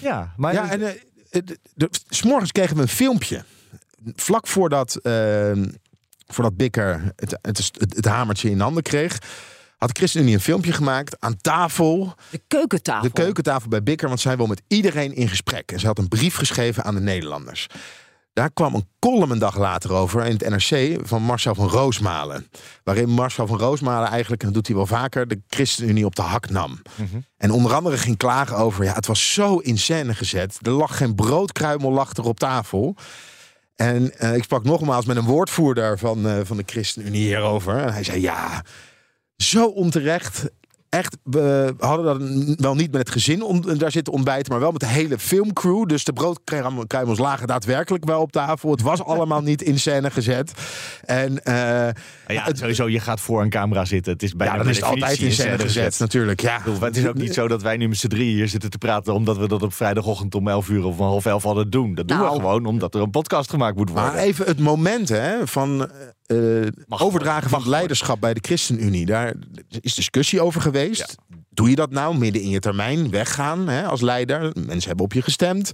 ja maar ja, en uh, de, de, s'morgens kregen we een filmpje. Vlak voordat, uh, voordat Bikker het, het, het, het, hamertje in handen kreeg, had de ChristenUnie een filmpje gemaakt aan tafel. De keukentafel. De keukentafel bij Bikker, want zij wil met iedereen in gesprek. En ze had een brief geschreven aan de Nederlanders. Daar kwam een column een dag later over in het NRC van Marcel van Roosmalen. Waarin Marcel van Roosmalen eigenlijk, en dat doet hij wel vaker, de ChristenUnie op de hak nam. Mhm. En onder andere ging klagen over, ja, het was zo in scène gezet. Er lag geen broodkruimel lag er op tafel. En uh, ik sprak nogmaals met een woordvoerder van, uh, van de ChristenUnie hierover. En hij zei, ja, zo onterecht. Echt, we hadden dat wel niet met het gezin om, daar zitten ontbijten, maar wel met de hele filmcrew. Dus de broodkruimels lagen daadwerkelijk wel op tafel. Het was allemaal niet in scène gezet. En uh, ja, het, sowieso, je gaat voor een camera zitten. Het is bijna ja, dan is altijd in scène, gezet, gezet, natuurlijk. Ja. Bedoel, het is ook niet zo dat wij nu met z'n drieën hier zitten te praten omdat we dat op vrijdagochtend om 11 uur of om half elf hadden doen. Dat doen nou, we gewoon omdat er een podcast gemaakt moet worden. Maar even het moment hè, van uh, overdragen van het leiderschap bij de ChristenUnie. Daar is discussie over geweest. Ja. Doe je dat nou midden in je termijn? Weggaan hè, als leider? Mensen hebben op je gestemd.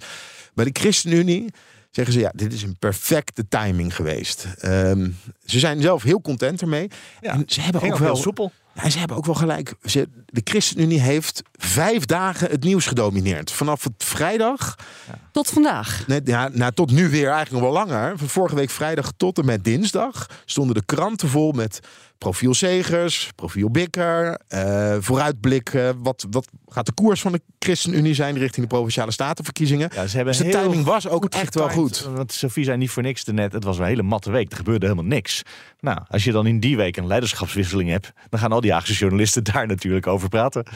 Bij de ChristenUnie zeggen ze ja, dit is een perfecte timing geweest. Um, ze zijn zelf heel content ermee. Ja, en ze hebben ook, wel soepel. Ja, ze hebben ook wel gelijk. Ze, de ChristenUnie heeft vijf dagen het nieuws gedomineerd. Vanaf het vrijdag. Ja. Tot vandaag. Net, ja, nou, tot nu weer eigenlijk nog wel langer. Van vorige week vrijdag tot en met dinsdag stonden de kranten vol met profiel Zegers, profiel Bikker, uh, vooruitblik. Uh, wat, wat gaat de koers van de ChristenUnie zijn richting de provinciale statenverkiezingen? Ja, ze dus de timing was ook echt wel goed. Want Sofie zei niet voor niks net. Het was een hele matte week. Er gebeurde helemaal niks. Nou, als je dan in die week een leiderschapswisseling hebt, dan gaan al die Haagse journalisten daar natuurlijk over praten.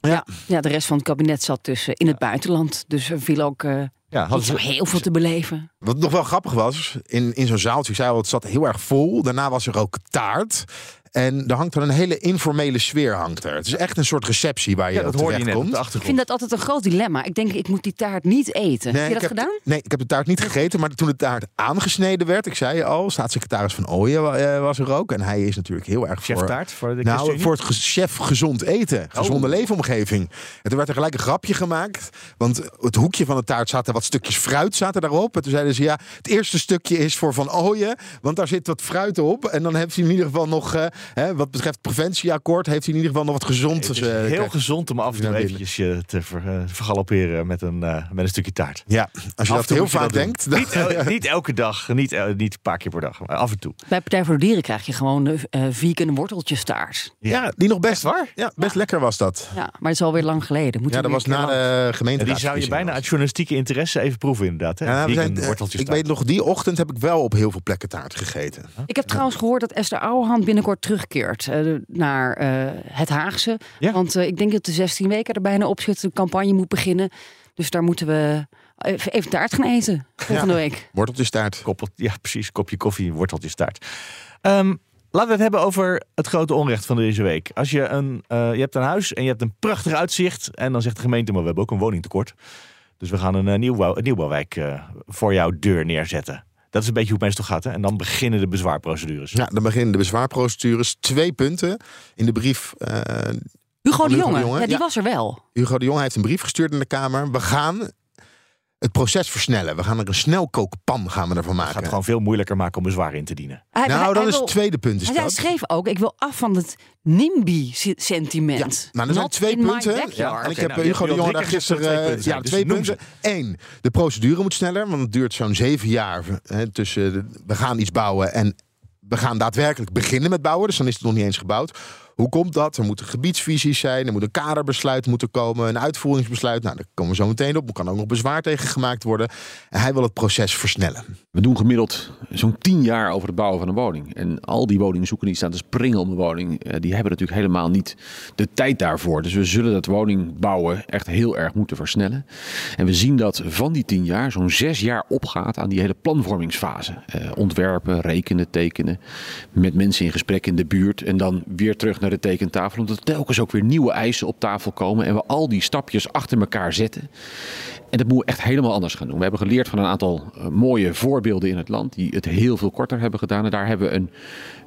Ja. ja, de rest van het kabinet zat dus eh, in het buitenland. Dus er viel ook uh, ja, hadden ze... heel veel te beleven. Wat nog wel grappig was, in, in zo'n zaaltje, ik zei al, het zat heel erg vol. Daarna was er ook taart. En er hangt er een hele informele sfeer hangt er. Het is echt een soort receptie waar je ja, dat hoor je net komt. Ik vind dat altijd een groot dilemma. Ik denk, ik moet die taart niet eten. heb je dat gedaan? Nee, ik heb de taart niet gegeten. Maar toen de taart aangesneden werd, ik zei je al, staatssecretaris van Ooyen eh, was er ook. En hij is natuurlijk heel erg chef voor... taart voor de Nou, voor het chef gezond eten. Gezonde oh. leefomgeving. En toen werd er gelijk een grapje gemaakt. Want het hoekje van de taart zaten wat stukjes fruit zaten daarop. En toen zeiden ze, ja, het eerste stukje is voor Van Ooyen. Want daar zit wat fruit op. En dan heeft hij in ieder geval nog... Uh, Hè, wat betreft preventieakkoord heeft hij in ieder geval nog wat gezond. Het is uh, heel gezond om af en toe eventjes je te ver, uh, vergalopperen met een, uh, met een stukje taart. Ja, als je af dat heel vaak denkt. Niet, el niet, elke dag, niet, niet een paar keer per dag, maar af en toe. Bij Partij voor de Dieren krijg je gewoon de vegan worteltjestaart. Ja, ja, die nog best waar. Ja, best lekker was dat. Ja, maar het is alweer lang geleden. Moet ja, dat was na de gemeente. Die zou je bijna uit journalistieke interesse even proeven inderdaad. Hè? Ja, we zijn, ik weet nog, die ochtend heb ik wel op heel veel plekken taart gegeten. Ik heb trouwens gehoord dat Esther Ouwehand binnenkort terugkeert uh, naar uh, het Haagse. Ja. Want uh, ik denk dat de 16 weken er bijna op zit. De campagne moet beginnen. Dus daar moeten we even, even taart gaan eten volgende ja. week. Worteltjestaart. Koppel, ja, precies. Kopje koffie, worteltjestaart. Um, Laten we het hebben over het grote onrecht van deze week. Als je een, uh, je hebt een huis en je hebt een prachtig uitzicht. En dan zegt de gemeente, maar we hebben ook een woningtekort. Dus we gaan een, uh, nieuwbouw, een nieuwbouwwijk uh, voor jouw deur neerzetten. Dat is een beetje hoe het meestal gaat. Hè? En dan beginnen de bezwaarprocedures. Ja, dan beginnen de bezwaarprocedures. Twee punten in de brief. Uh, Hugo de Jonge, ja, die was er wel. Hugo de Jonge heeft een brief gestuurd in de Kamer. We gaan het proces versnellen. We gaan er een snelkookpan gaan we ervan maken. Het gaat gewoon veel moeilijker maken om bezwaar in te dienen. nou, dat is het tweede punt. Is hij schreef ook, ik wil af van het NIMBY-sentiment. Ja, maar er zijn twee punten. Ja, en ik heb Hugo de Jonge daar gisteren... ja, twee punten. Eén, de procedure moet sneller, want het duurt zo'n zeven jaar hè, tussen... we gaan iets bouwen en we gaan daadwerkelijk beginnen met bouwen. Dus dan is het nog niet eens gebouwd. Hoe komt dat? Er moeten gebiedsvisies zijn, er moet een kaderbesluit moeten komen, een uitvoeringsbesluit. Nou, daar komen we zo meteen op. Er kan ook nog bezwaar tegen gemaakt worden. En hij wil het proces versnellen. We doen gemiddeld zo'n tien jaar over het bouwen van een woning. En al die woningzoeken die staan te springen om een woning, eh, die hebben natuurlijk helemaal niet de tijd daarvoor. Dus we zullen dat woningbouwen echt heel erg moeten versnellen. En we zien dat van die tien jaar zo'n zes jaar opgaat aan die hele planvormingsfase. Eh, ontwerpen, rekenen, tekenen, met mensen in gesprek in de buurt en dan weer terug naar de tekentafel. Omdat telkens ook weer nieuwe eisen op tafel komen. En we al die stapjes achter elkaar zetten. En dat moeten we echt helemaal anders gaan doen. We hebben geleerd van een aantal uh, mooie voorbeelden in het land. Die het heel veel korter hebben gedaan. En daar hebben we een,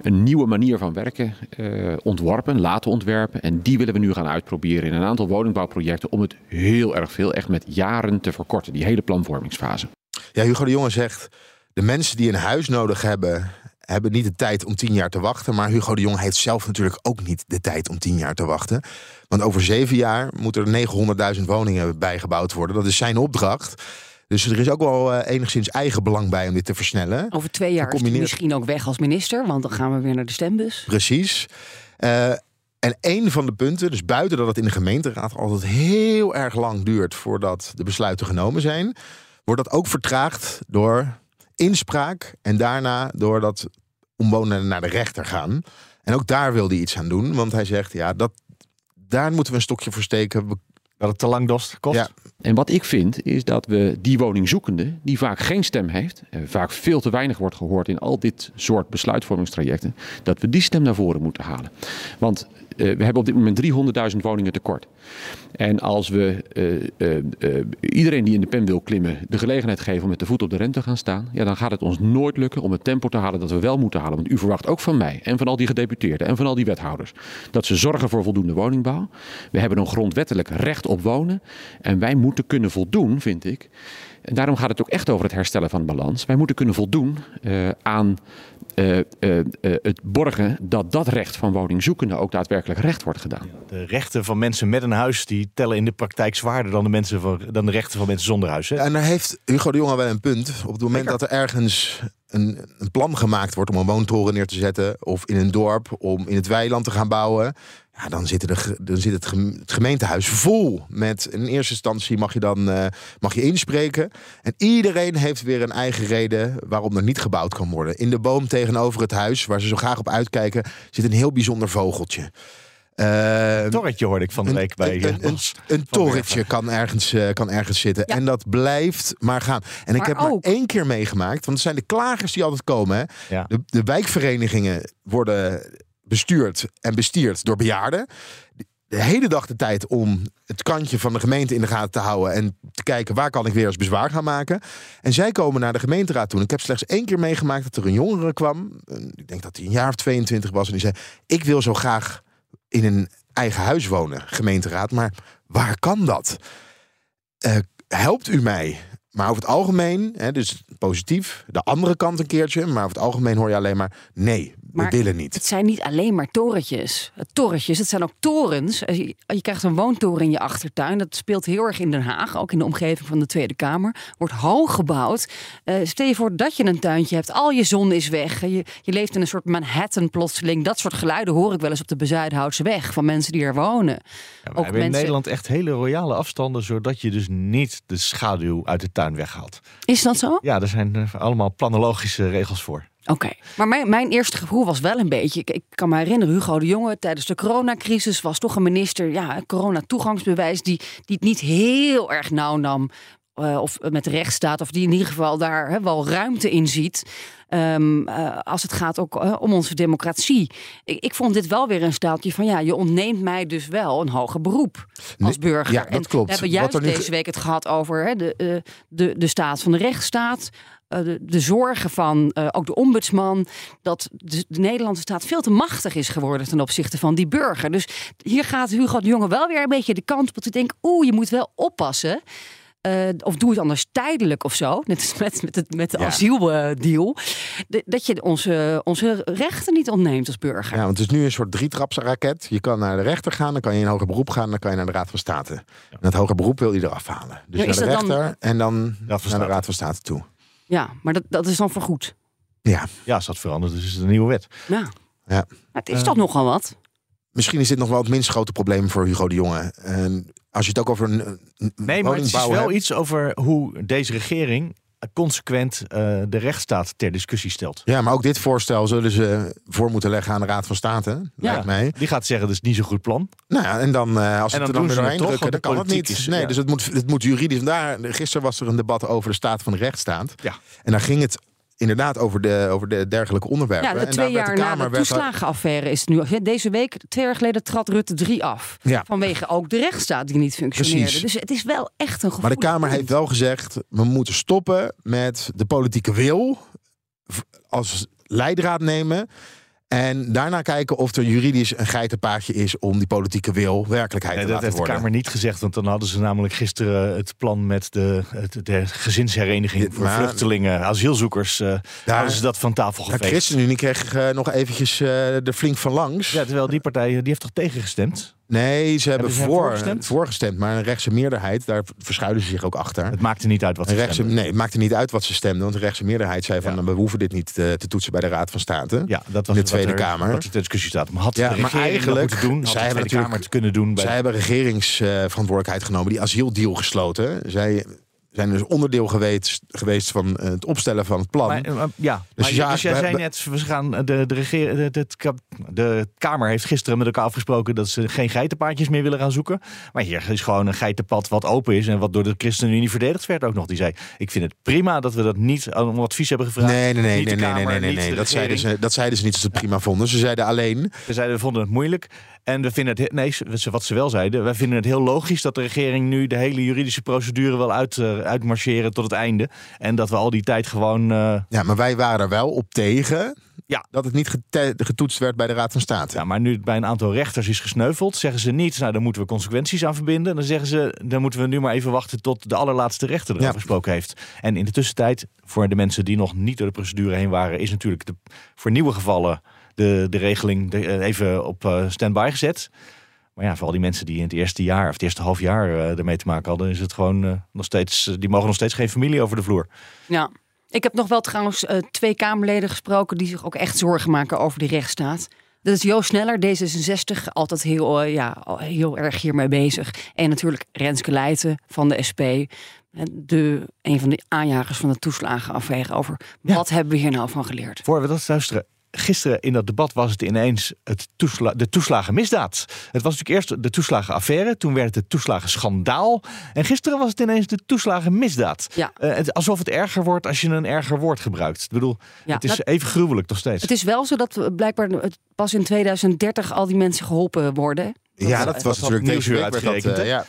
een nieuwe manier van werken uh, ontworpen. Laten ontwerpen. En die willen we nu gaan uitproberen in een aantal woningbouwprojecten. Om het heel erg veel, echt met jaren te verkorten. Die hele planvormingsfase. Ja, Hugo de Jonge zegt. De mensen die een huis nodig hebben hebben niet de tijd om tien jaar te wachten. Maar Hugo de Jong heeft zelf natuurlijk ook niet de tijd om tien jaar te wachten. Want over zeven jaar moeten er 900.000 woningen bijgebouwd worden. Dat is zijn opdracht. Dus er is ook wel uh, enigszins eigen belang bij om dit te versnellen. Over twee jaar is hij misschien ook weg als minister, want dan gaan we weer naar de stembus. Precies. Uh, en een van de punten, dus buiten dat het in de gemeenteraad altijd heel erg lang duurt voordat de besluiten genomen zijn, wordt dat ook vertraagd door inspraak en daarna door dat omwonenden naar de rechter gaan. En ook daar wil hij iets aan doen, want hij zegt, ja, dat, daar moeten we een stokje voor steken. Dat het te lang kost. Ja. En wat ik vind, is dat we die woningzoekende, die vaak geen stem heeft, en vaak veel te weinig wordt gehoord in al dit soort besluitvormingstrajecten, dat we die stem naar voren moeten halen. Want we hebben op dit moment 300.000 woningen tekort. En als we uh, uh, iedereen die in de pen wil klimmen de gelegenheid geven om met de voet op de rem te gaan staan, ja, dan gaat het ons nooit lukken om het tempo te halen dat we wel moeten halen. Want u verwacht ook van mij en van al die gedeputeerden en van al die wethouders dat ze zorgen voor voldoende woningbouw. We hebben een grondwettelijk recht op wonen en wij moeten kunnen voldoen, vind ik. En daarom gaat het ook echt over het herstellen van balans. Wij moeten kunnen voldoen uh, aan uh, uh, het borgen dat dat recht van woningzoekenden ook daadwerkelijk recht wordt gedaan. De rechten van mensen met een huis die tellen in de praktijk zwaarder dan de, mensen van, dan de rechten van mensen zonder huis. Hè? En daar heeft Hugo de Jonge wel een punt. Op het moment dat er ergens een, een plan gemaakt wordt om een woontoren neer te zetten. Of in een dorp om in het weiland te gaan bouwen. Ja, dan, zit, ge- dan zit het gemeentehuis vol met. In eerste instantie mag je dan eh, mag je inspreken. En iedereen heeft weer een eigen reden waarom er niet gebouwd kan worden. In de boom tegenover het huis, waar ze zo graag op uitkijken, zit een heel bijzonder vogeltje. Eh, Torretje hoorde ik van de week bij een, eh, een, een, een Van torretje kan ergens, eh, kan ergens zitten. Ja. En dat blijft maar gaan. En ik Maar heb maar ook- één keer meegemaakt. Want het zijn de klagers die altijd komen. Hè. Ja. De, de wijkverenigingen worden bestuurd en bestierd door bejaarden. De hele dag de tijd om het kantje van de gemeente in de gaten te houden. En te kijken waar kan ik weer eens bezwaar gaan maken. En zij komen naar de gemeenteraad toe. En ik heb slechts één keer meegemaakt dat er een jongere kwam. Een- Ik denk dat hij een jaar of 22 was. En die zei: Ik wil zo graag in een eigen huis wonen, gemeenteraad. Maar waar kan dat? Eh, helpt u mij? Maar over het algemeen, hè, dus positief, de andere kant een keertje. Maar over het algemeen hoor je alleen maar: nee, we Maar willen niet. Het zijn niet alleen maar torentjes. Eh, Torentjes, het zijn ook torens. Eh, Je, je krijgt een woontoren in je achtertuin. Dat speelt heel erg in Den Haag, ook in de omgeving van de Tweede Kamer. Wordt hoog gebouwd. Eh, stel je voor dat je een tuintje hebt, al je zon is weg. Je, je leeft in een soort Manhattan plotseling. Dat soort geluiden hoor ik wel eens op de Bezuidenhoutse weg van mensen die er wonen. Ja, we ook hebben in mensen- Nederland echt hele royale afstanden, zodat je dus niet de schaduw uit de tuin weghaalt. Is dat zo? Ja, er zijn eh, allemaal planologische regels voor. Oké, maar mijn, mijn eerste gevoel was wel een beetje. Ik, ik kan me herinneren, Hugo de Jonge tijdens de coronacrisis was toch een minister, ja, corona-toegangsbewijs, die, die het niet heel erg nauw nam. Eh, of met de rechtsstaat, of die in ieder geval daar wel ruimte in ziet. ehm, eh, als het gaat ook eh, om onze democratie. Ik, ik vond dit wel weer een staaltje van ja, je ontneemt mij dus wel een hoger beroep als burger. ja, dat en klopt. We hebben juist nu deze week het gehad over de, de, de staat van de rechtsstaat. de, de zorgen van ook de ombudsman. Dat de, de Nederlandse staat veel te machtig is geworden ten opzichte van die burger. Dus hier gaat Hugo de Jonge wel weer een beetje de kant op. Dat ik denk, oeh, je moet wel oppassen. Eh, of doe het anders tijdelijk of zo. Net als met, met, het, met de Ja. asieldeal. De- dat je onze, onze rechten niet ontneemt als burger. Ja, want het is nu een soort drietrapsraket. Je kan naar de rechter gaan, dan kan je in hoger beroep gaan, dan kan je naar de Raad van State. En dat hoger beroep wil je eraf halen. Dus Ja, naar de dat dan- rechter en dan naar de. Raad van State toe. Ja, maar dat, dat is dan voorgoed. Ja, Ja, als dat verandert, dus is het een nieuwe wet. Ja. Ja. Maar het is toch nogal wat. Misschien is dit nog wel het minst grote probleem voor Hugo de Jonge. En als je het ook over een, een Nee, maar het is wel hebt- iets over hoe deze regering consequent eh, de rechtsstaat ter discussie stelt. Ja, maar ook dit voorstel zullen ze voor moeten leggen aan de Raad van State. Lijkt mij. Die gaat zeggen, dat is niet zo'n goed plan. Nou ja, en dan eh, als En dan het er dan weer doorheen drukken, dan kan het niet. is- nee, ja. dus het moet, het moet juridisch. Vandaar, gisteren was er een debat over de staat van de rechtsstaat. Ja. En daar ging het inderdaad over de, over de dergelijke onderwerpen. Ja, de en daar twee werd jaar de na de toeslagenaffaire is het nu. Deze week, twee jaar geleden, trad Rutte 3 af. Ja. Vanwege ook de rechtsstaat die niet functioneerde. Precies. Dus het is wel echt een gevoel. Maar de Kamer heeft wel gezegd: we moeten stoppen met de politieke wil als leidraad nemen. En daarna kijken of er juridisch een geitenpaadje is om die politieke wil werkelijkheid Nee, te dat laten heeft de worden. Kamer niet gezegd, want dan hadden ze namelijk gisteren het plan met de, de gezinshereniging voor maar- vluchtelingen, asielzoekers. eh Daar- hadden ze dat van tafel De geveegd. ChristenUnie kreeg eh, nog eventjes eh er flink van langs. Ja, terwijl die partij, die heeft toch tegengestemd? Nee, ze hebben, Hebben ze voor, voorgestemd? voorgestemd, maar een rechtse meerderheid, daar verschuilen ze zich ook achter. Het maakte niet uit wat ze rechtse, stemden. nee, het maakte niet uit wat ze stemden, want de rechtse meerderheid zei van Ja. we hoeven dit niet eh, te toetsen bij de Raad van State. Ja, dat was de Tweede er- Kamer. Wat er ter discussie staat. Maar had Ja, de maar regering dat eigenlijk- moeten doen? Had zij de hebben Tweede natuurlijk- Kamer het kunnen doen? Bij Zij hebben regeringsverantwoordelijkheid genomen, die asieldeal gesloten. Zij zijn dus onderdeel geweest, geweest van eh, het opstellen van het plan. Maar, eh, ja, Dus maar, ja, dus jij zei net, we gaan de, de, regeer, de, de, de Kamer heeft gisteren met elkaar afgesproken dat ze geen geitenpaadjes meer willen gaan zoeken. Maar hier is gewoon een geitenpad wat open is en wat door de ChristenUnie verdedigd werd ook nog. Die zei, ik vind het prima dat we dat niet om advies hebben gevraagd. Nee, nee, nee, nee, nee, nee, nee, Dat, zeiden ze, dat zeiden ze niet als ze het prima vonden. Ze zeiden alleen, Ze zeiden, we vonden het moeilijk. En we vinden het, nee, wat ze wel zeiden, wij vinden het heel logisch dat de regering nu de hele juridische procedure wil uit, eh, uitmarcheren tot het einde. En dat we al die tijd gewoon, eh, ja, maar wij waren er wel op tegen Ja. dat het niet getoetst werd bij de Raad van State. ja, maar nu het bij een aantal rechters is gesneuveld, zeggen ze niet, nou daar moeten we consequenties aan verbinden. Dan zeggen ze, dan moeten we nu maar even wachten tot de allerlaatste rechter erover Ja. gesproken heeft. En in de tussentijd, voor de mensen die nog niet door de procedure heen waren, is natuurlijk de, voor nieuwe gevallen de, de regeling eh, even op eh, standby gezet. Maar ja, voor al die mensen die in het eerste jaar of het eerste half jaar eh, ermee te maken hadden, is het gewoon nog steeds, die mogen nog steeds geen familie over de vloer. Ja. Ik heb nog wel trouwens twee Kamerleden gesproken die zich ook echt zorgen maken over de rechtsstaat. Dat is Joost Sneller, D66, altijd heel, ja, heel erg hiermee bezig. En natuurlijk Renske Leijten van de SP. De, een van de aanjagers van de toeslagenaffaire. Over wat hebben we hier nou van geleerd? Voor we dat luisteren, gisteren in dat debat was het ineens het toesla de toeslagenmisdaad. Het was natuurlijk eerst de toeslagenaffaire, toen werd het het toeslagenschandaal. En gisteren was het ineens de toeslagenmisdaad. Ja. Uh, het, alsof het erger wordt als je een erger woord gebruikt. Ik bedoel, Ja, het is dat- even gruwelijk nog steeds. Het is wel zo dat we blijkbaar pas in 2030 al die mensen geholpen worden. Ja, Dat- was natuurlijk deze dat, uitgerekend, eh, hè? ja.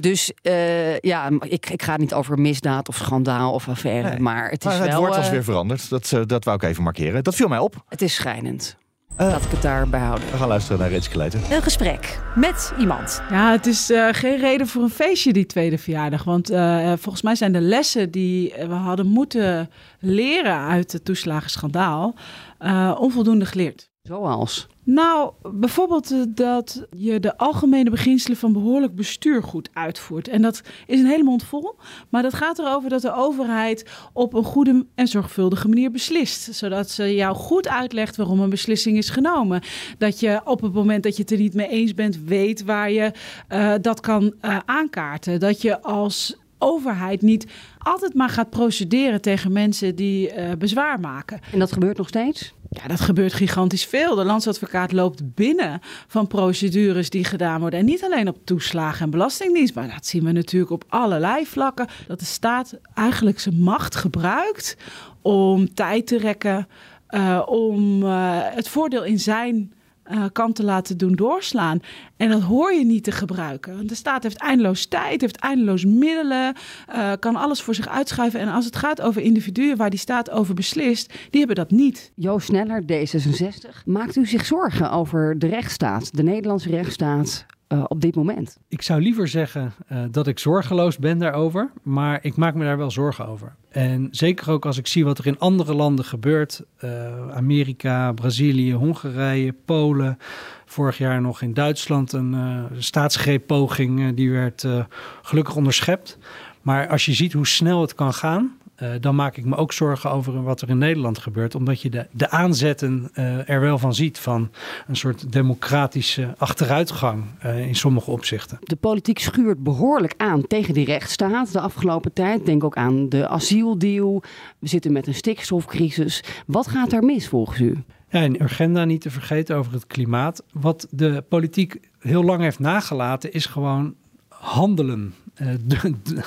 Dus eh, ja, ik, ik ga het niet over misdaad of schandaal of affaire. Nee. Maar het is Maar het wel. woord was eh, weer veranderd. Dat, eh, dat wou ik even markeren. Dat viel mij op. Het is schijnend. Eh. Laat ik het daarbij houden. We gaan luisteren naar Renske Leijten. Een gesprek met iemand. Ja, het is eh, geen reden voor een feestje, die tweede verjaardag. Want eh, volgens mij zijn de lessen die we hadden moeten leren uit het toeslagenschandaal eh, onvoldoende geleerd. Zoals. Nou, bijvoorbeeld eh, dat je de algemene beginselen van behoorlijk bestuur goed uitvoert. En dat is een hele mond vol. Maar dat gaat erover dat de overheid op een goede en zorgvuldige manier beslist. Zodat ze jou goed uitlegt waarom een beslissing is genomen. Dat je op het moment dat je het er niet mee eens bent, weet waar je eh, dat kan eh, aankaarten. Dat je als overheid niet altijd maar gaat procederen tegen mensen die bezwaar maken. En dat gebeurt nog steeds? Ja, dat gebeurt gigantisch veel. De landsadvocaat loopt binnen van procedures die gedaan worden. En niet alleen op toeslagen en belastingdienst, maar dat zien we natuurlijk op allerlei vlakken. Dat de staat eigenlijk zijn macht gebruikt om tijd te rekken, eh, om eh, het voordeel in zijn eh, kant te laten doen doorslaan. En dat hoor je niet te gebruiken. Want de staat heeft eindeloos tijd, heeft eindeloos middelen, eh, kan alles voor zich uitschuiven. En als het gaat over individuen waar die staat over beslist, die hebben dat niet. Joost Sneller, D66. Maakt u zich zorgen over de rechtsstaat, de Nederlandse rechtsstaat eh, op dit moment? Ik zou liever zeggen eh, dat ik zorgeloos ben daarover, maar ik maak me daar wel zorgen over. En zeker ook als ik zie wat er in andere landen gebeurt, eh, Amerika, Brazilië, Hongarije, Polen, vorig jaar nog in Duitsland een eh staatsgreeppoging, eh, die werd gelukkig onderschept. Maar als je ziet hoe snel het kan gaan, eh, dan maak ik me ook zorgen over wat er in Nederland gebeurt. Omdat je de, de aanzetten eh, er wel van ziet van een soort democratische achteruitgang eh, in sommige opzichten. De politiek schuurt behoorlijk aan tegen die rechtsstaat de afgelopen tijd. Denk ook aan de asieldeal. We zitten met een stikstofcrisis. Wat gaat er mis volgens u? Ja, en agenda niet te vergeten over het klimaat. Wat de politiek heel lang heeft nagelaten is gewoon handelen. Eh,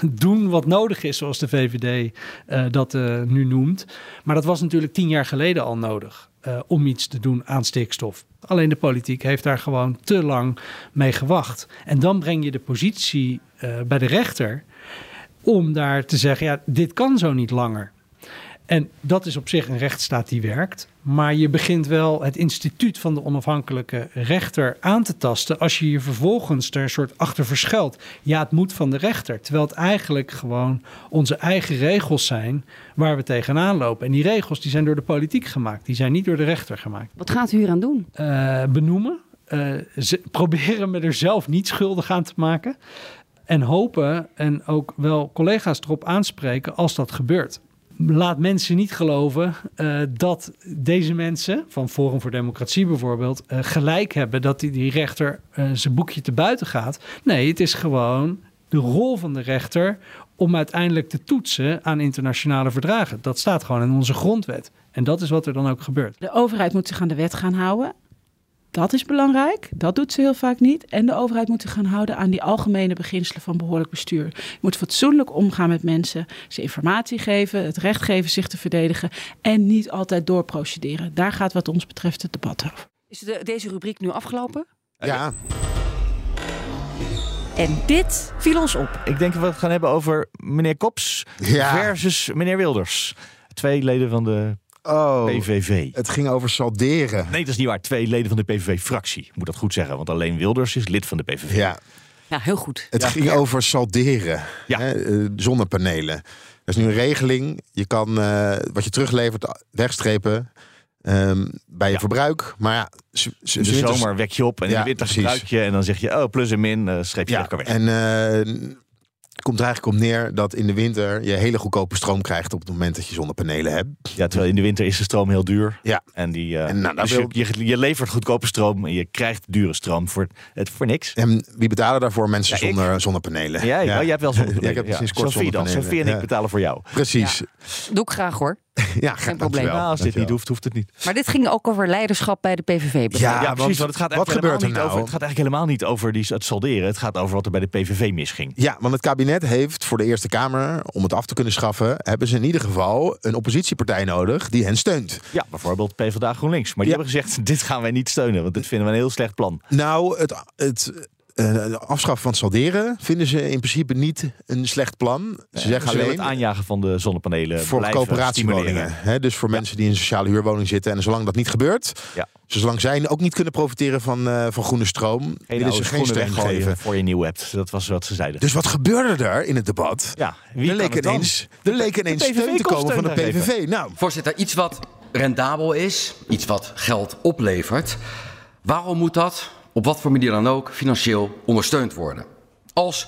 doen wat nodig is, zoals de VVD eh, dat eh, nu noemt. Maar dat was natuurlijk tien jaar geleden al nodig om iets te doen aan stikstof. Alleen de politiek heeft daar gewoon te lang mee gewacht. En dan breng je de positie bij de rechter om daar te zeggen, ja, dit kan zo niet langer. En dat is op zich een rechtsstaat die werkt. Maar je begint wel het instituut van de onafhankelijke rechter aan te tasten. als je je vervolgens er een soort achter verschuilt. Ja, het moet van de rechter. Terwijl het eigenlijk gewoon onze eigen regels zijn waar we tegenaan lopen. En die regels die zijn door de politiek gemaakt. Die zijn niet door de rechter gemaakt. Wat gaat u hier aan doen? Eh, benoemen. eh, ze proberen me er zelf niet schuldig aan te maken. En hopen en ook wel collega's erop aanspreken als dat gebeurt. Laat mensen niet geloven eh, dat deze mensen, van Forum voor Democratie bijvoorbeeld, eh, gelijk hebben dat die, die rechter eh, zijn boekje te buiten gaat. Nee, het is gewoon de rol van de rechter om uiteindelijk te toetsen aan internationale verdragen. Dat staat gewoon in onze grondwet. En dat is wat er dan ook gebeurt. De overheid moet zich aan de wet gaan houden. Dat is belangrijk. Dat doet ze heel vaak niet. En de overheid moet zich gaan houden aan die algemene beginselen van behoorlijk bestuur. Je moet fatsoenlijk omgaan met mensen, ze informatie geven, het recht geven zich te verdedigen en niet altijd doorprocederen. Daar gaat wat ons betreft het debat over. Is de- deze rubriek nu afgelopen? Ja, En dit viel ons op. Ik denk dat we het gaan hebben over meneer Kops Ja. versus meneer Wilders. Twee leden van de oh, PVV. het ging over salderen. Nee, dat is niet waar. Twee leden van de PVV-fractie. Moet dat goed zeggen, want alleen Wilders is lid van de PVV. Ja, Ja, heel goed. het Ja. ging over salderen. Ja. Hè, eh, zonnepanelen. Dat is nu een regeling. Je kan eh, wat je teruglevert wegstrepen ehm, bij je Ja. verbruik. Maar ja, de winters- zomer wek je op en in de winter precies. gebruik je. En dan zeg je, oh, plus en min, eh streep je Ja, lekker weg. en eh, komt er eigenlijk op neer dat in de winter je hele goedkope stroom krijgt op het moment dat je zonnepanelen hebt. Ja, terwijl in de winter is de stroom heel duur. Ja. En, die, uh, En nou, dus wil- je, je, levert goedkope stroom en je krijgt dure stroom voor, het, voor niks. En wie betalen daarvoor? Mensen Ja, ik. zonder zonnepanelen. Ja, jij hebt wel zonnepanelen. Ja, ik heb Ja. sinds kort Sophie dan. Sophie en ik Ja. betalen voor jou. Precies. Doe ik graag hoor. Ja, Geen probleem. Nou, als dit niet hoeft, hoeft het niet. Maar dit ging ook over leiderschap bij de PVV. Ja. Ja, precies. Want het gaat, wat eigenlijk helemaal gebeurt er niet nou? over, het gaat eigenlijk helemaal niet over die, het salderen. Het gaat over wat er bij de PVV misging. Ja, want het kabinet heeft voor de Eerste Kamer, om het af te kunnen schaffen, hebben ze in ieder geval een oppositiepartij nodig die hen steunt. Ja, bijvoorbeeld PvdA GroenLinks. Maar die Ja. hebben gezegd, dit gaan wij niet steunen. Want dit vinden we een heel slecht plan. Nou, het, het eh, afschaffen van het salderen vinden ze in principe niet een slecht plan. Ze Ze zeggen alleen het aanjagen van de zonnepanelen voor blijven coöperatiewoningen. stimuleren. Hè, dus voor mensen die in een sociale huurwoning zitten. En zolang dat niet gebeurt, Ja. zolang zij ook niet kunnen profiteren van, eh, van groene stroom, Geen willen ze geen steun geven. voor je nieuw hebt. Dat was wat ze zeiden. Dus wat gebeurde er in het debat? ja, wie er kan leek ineens, er leek ineens steun te komen van de PVV. Nou, Voorzitter, iets wat rendabel is, iets wat geld oplevert. Waarom moet dat, op wat voor manier dan ook, financieel ondersteund worden? Als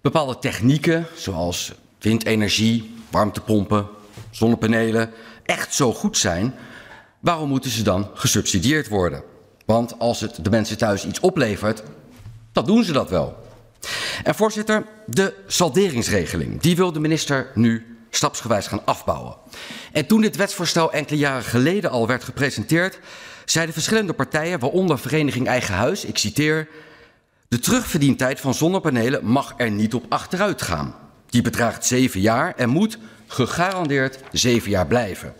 bepaalde technieken, zoals windenergie, warmtepompen, zonnepanelen, echt zo goed zijn, waarom moeten ze dan gesubsidieerd worden? Want als het de mensen thuis iets oplevert, dan doen ze dat wel. En voorzitter, de salderingsregeling, die wil de minister nu stapsgewijs gaan afbouwen. En toen dit wetsvoorstel enkele jaren geleden al werd gepresenteerd, zeiden verschillende partijen, waaronder Vereniging Eigen Huis, ik citeer, de terugverdientijd van zonnepanelen mag er niet op achteruit gaan. Die bedraagt zeven jaar en moet gegarandeerd zeven jaar blijven.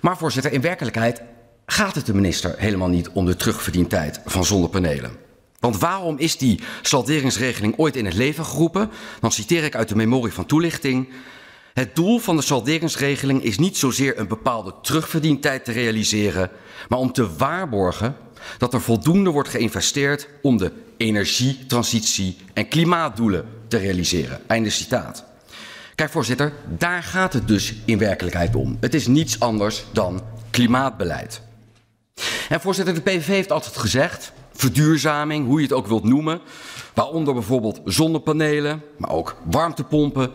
Maar voorzitter, in werkelijkheid gaat het de minister helemaal niet om de terugverdientijd van zonnepanelen. Want waarom is die salderingsregeling ooit in het leven geroepen? Dan citeer ik uit de memorie van toelichting. Het doel van de salderingsregeling is niet zozeer een bepaalde terugverdientijd te realiseren, maar om te waarborgen dat er voldoende wordt geïnvesteerd om de energietransitie en klimaatdoelen te realiseren. Einde citaat. Kijk, voorzitter, daar gaat het dus in werkelijkheid om. Het is niets anders dan klimaatbeleid. En voorzitter, de PVV heeft altijd gezegd, verduurzaming, hoe je het ook wilt noemen, waaronder bijvoorbeeld zonnepanelen, maar ook warmtepompen,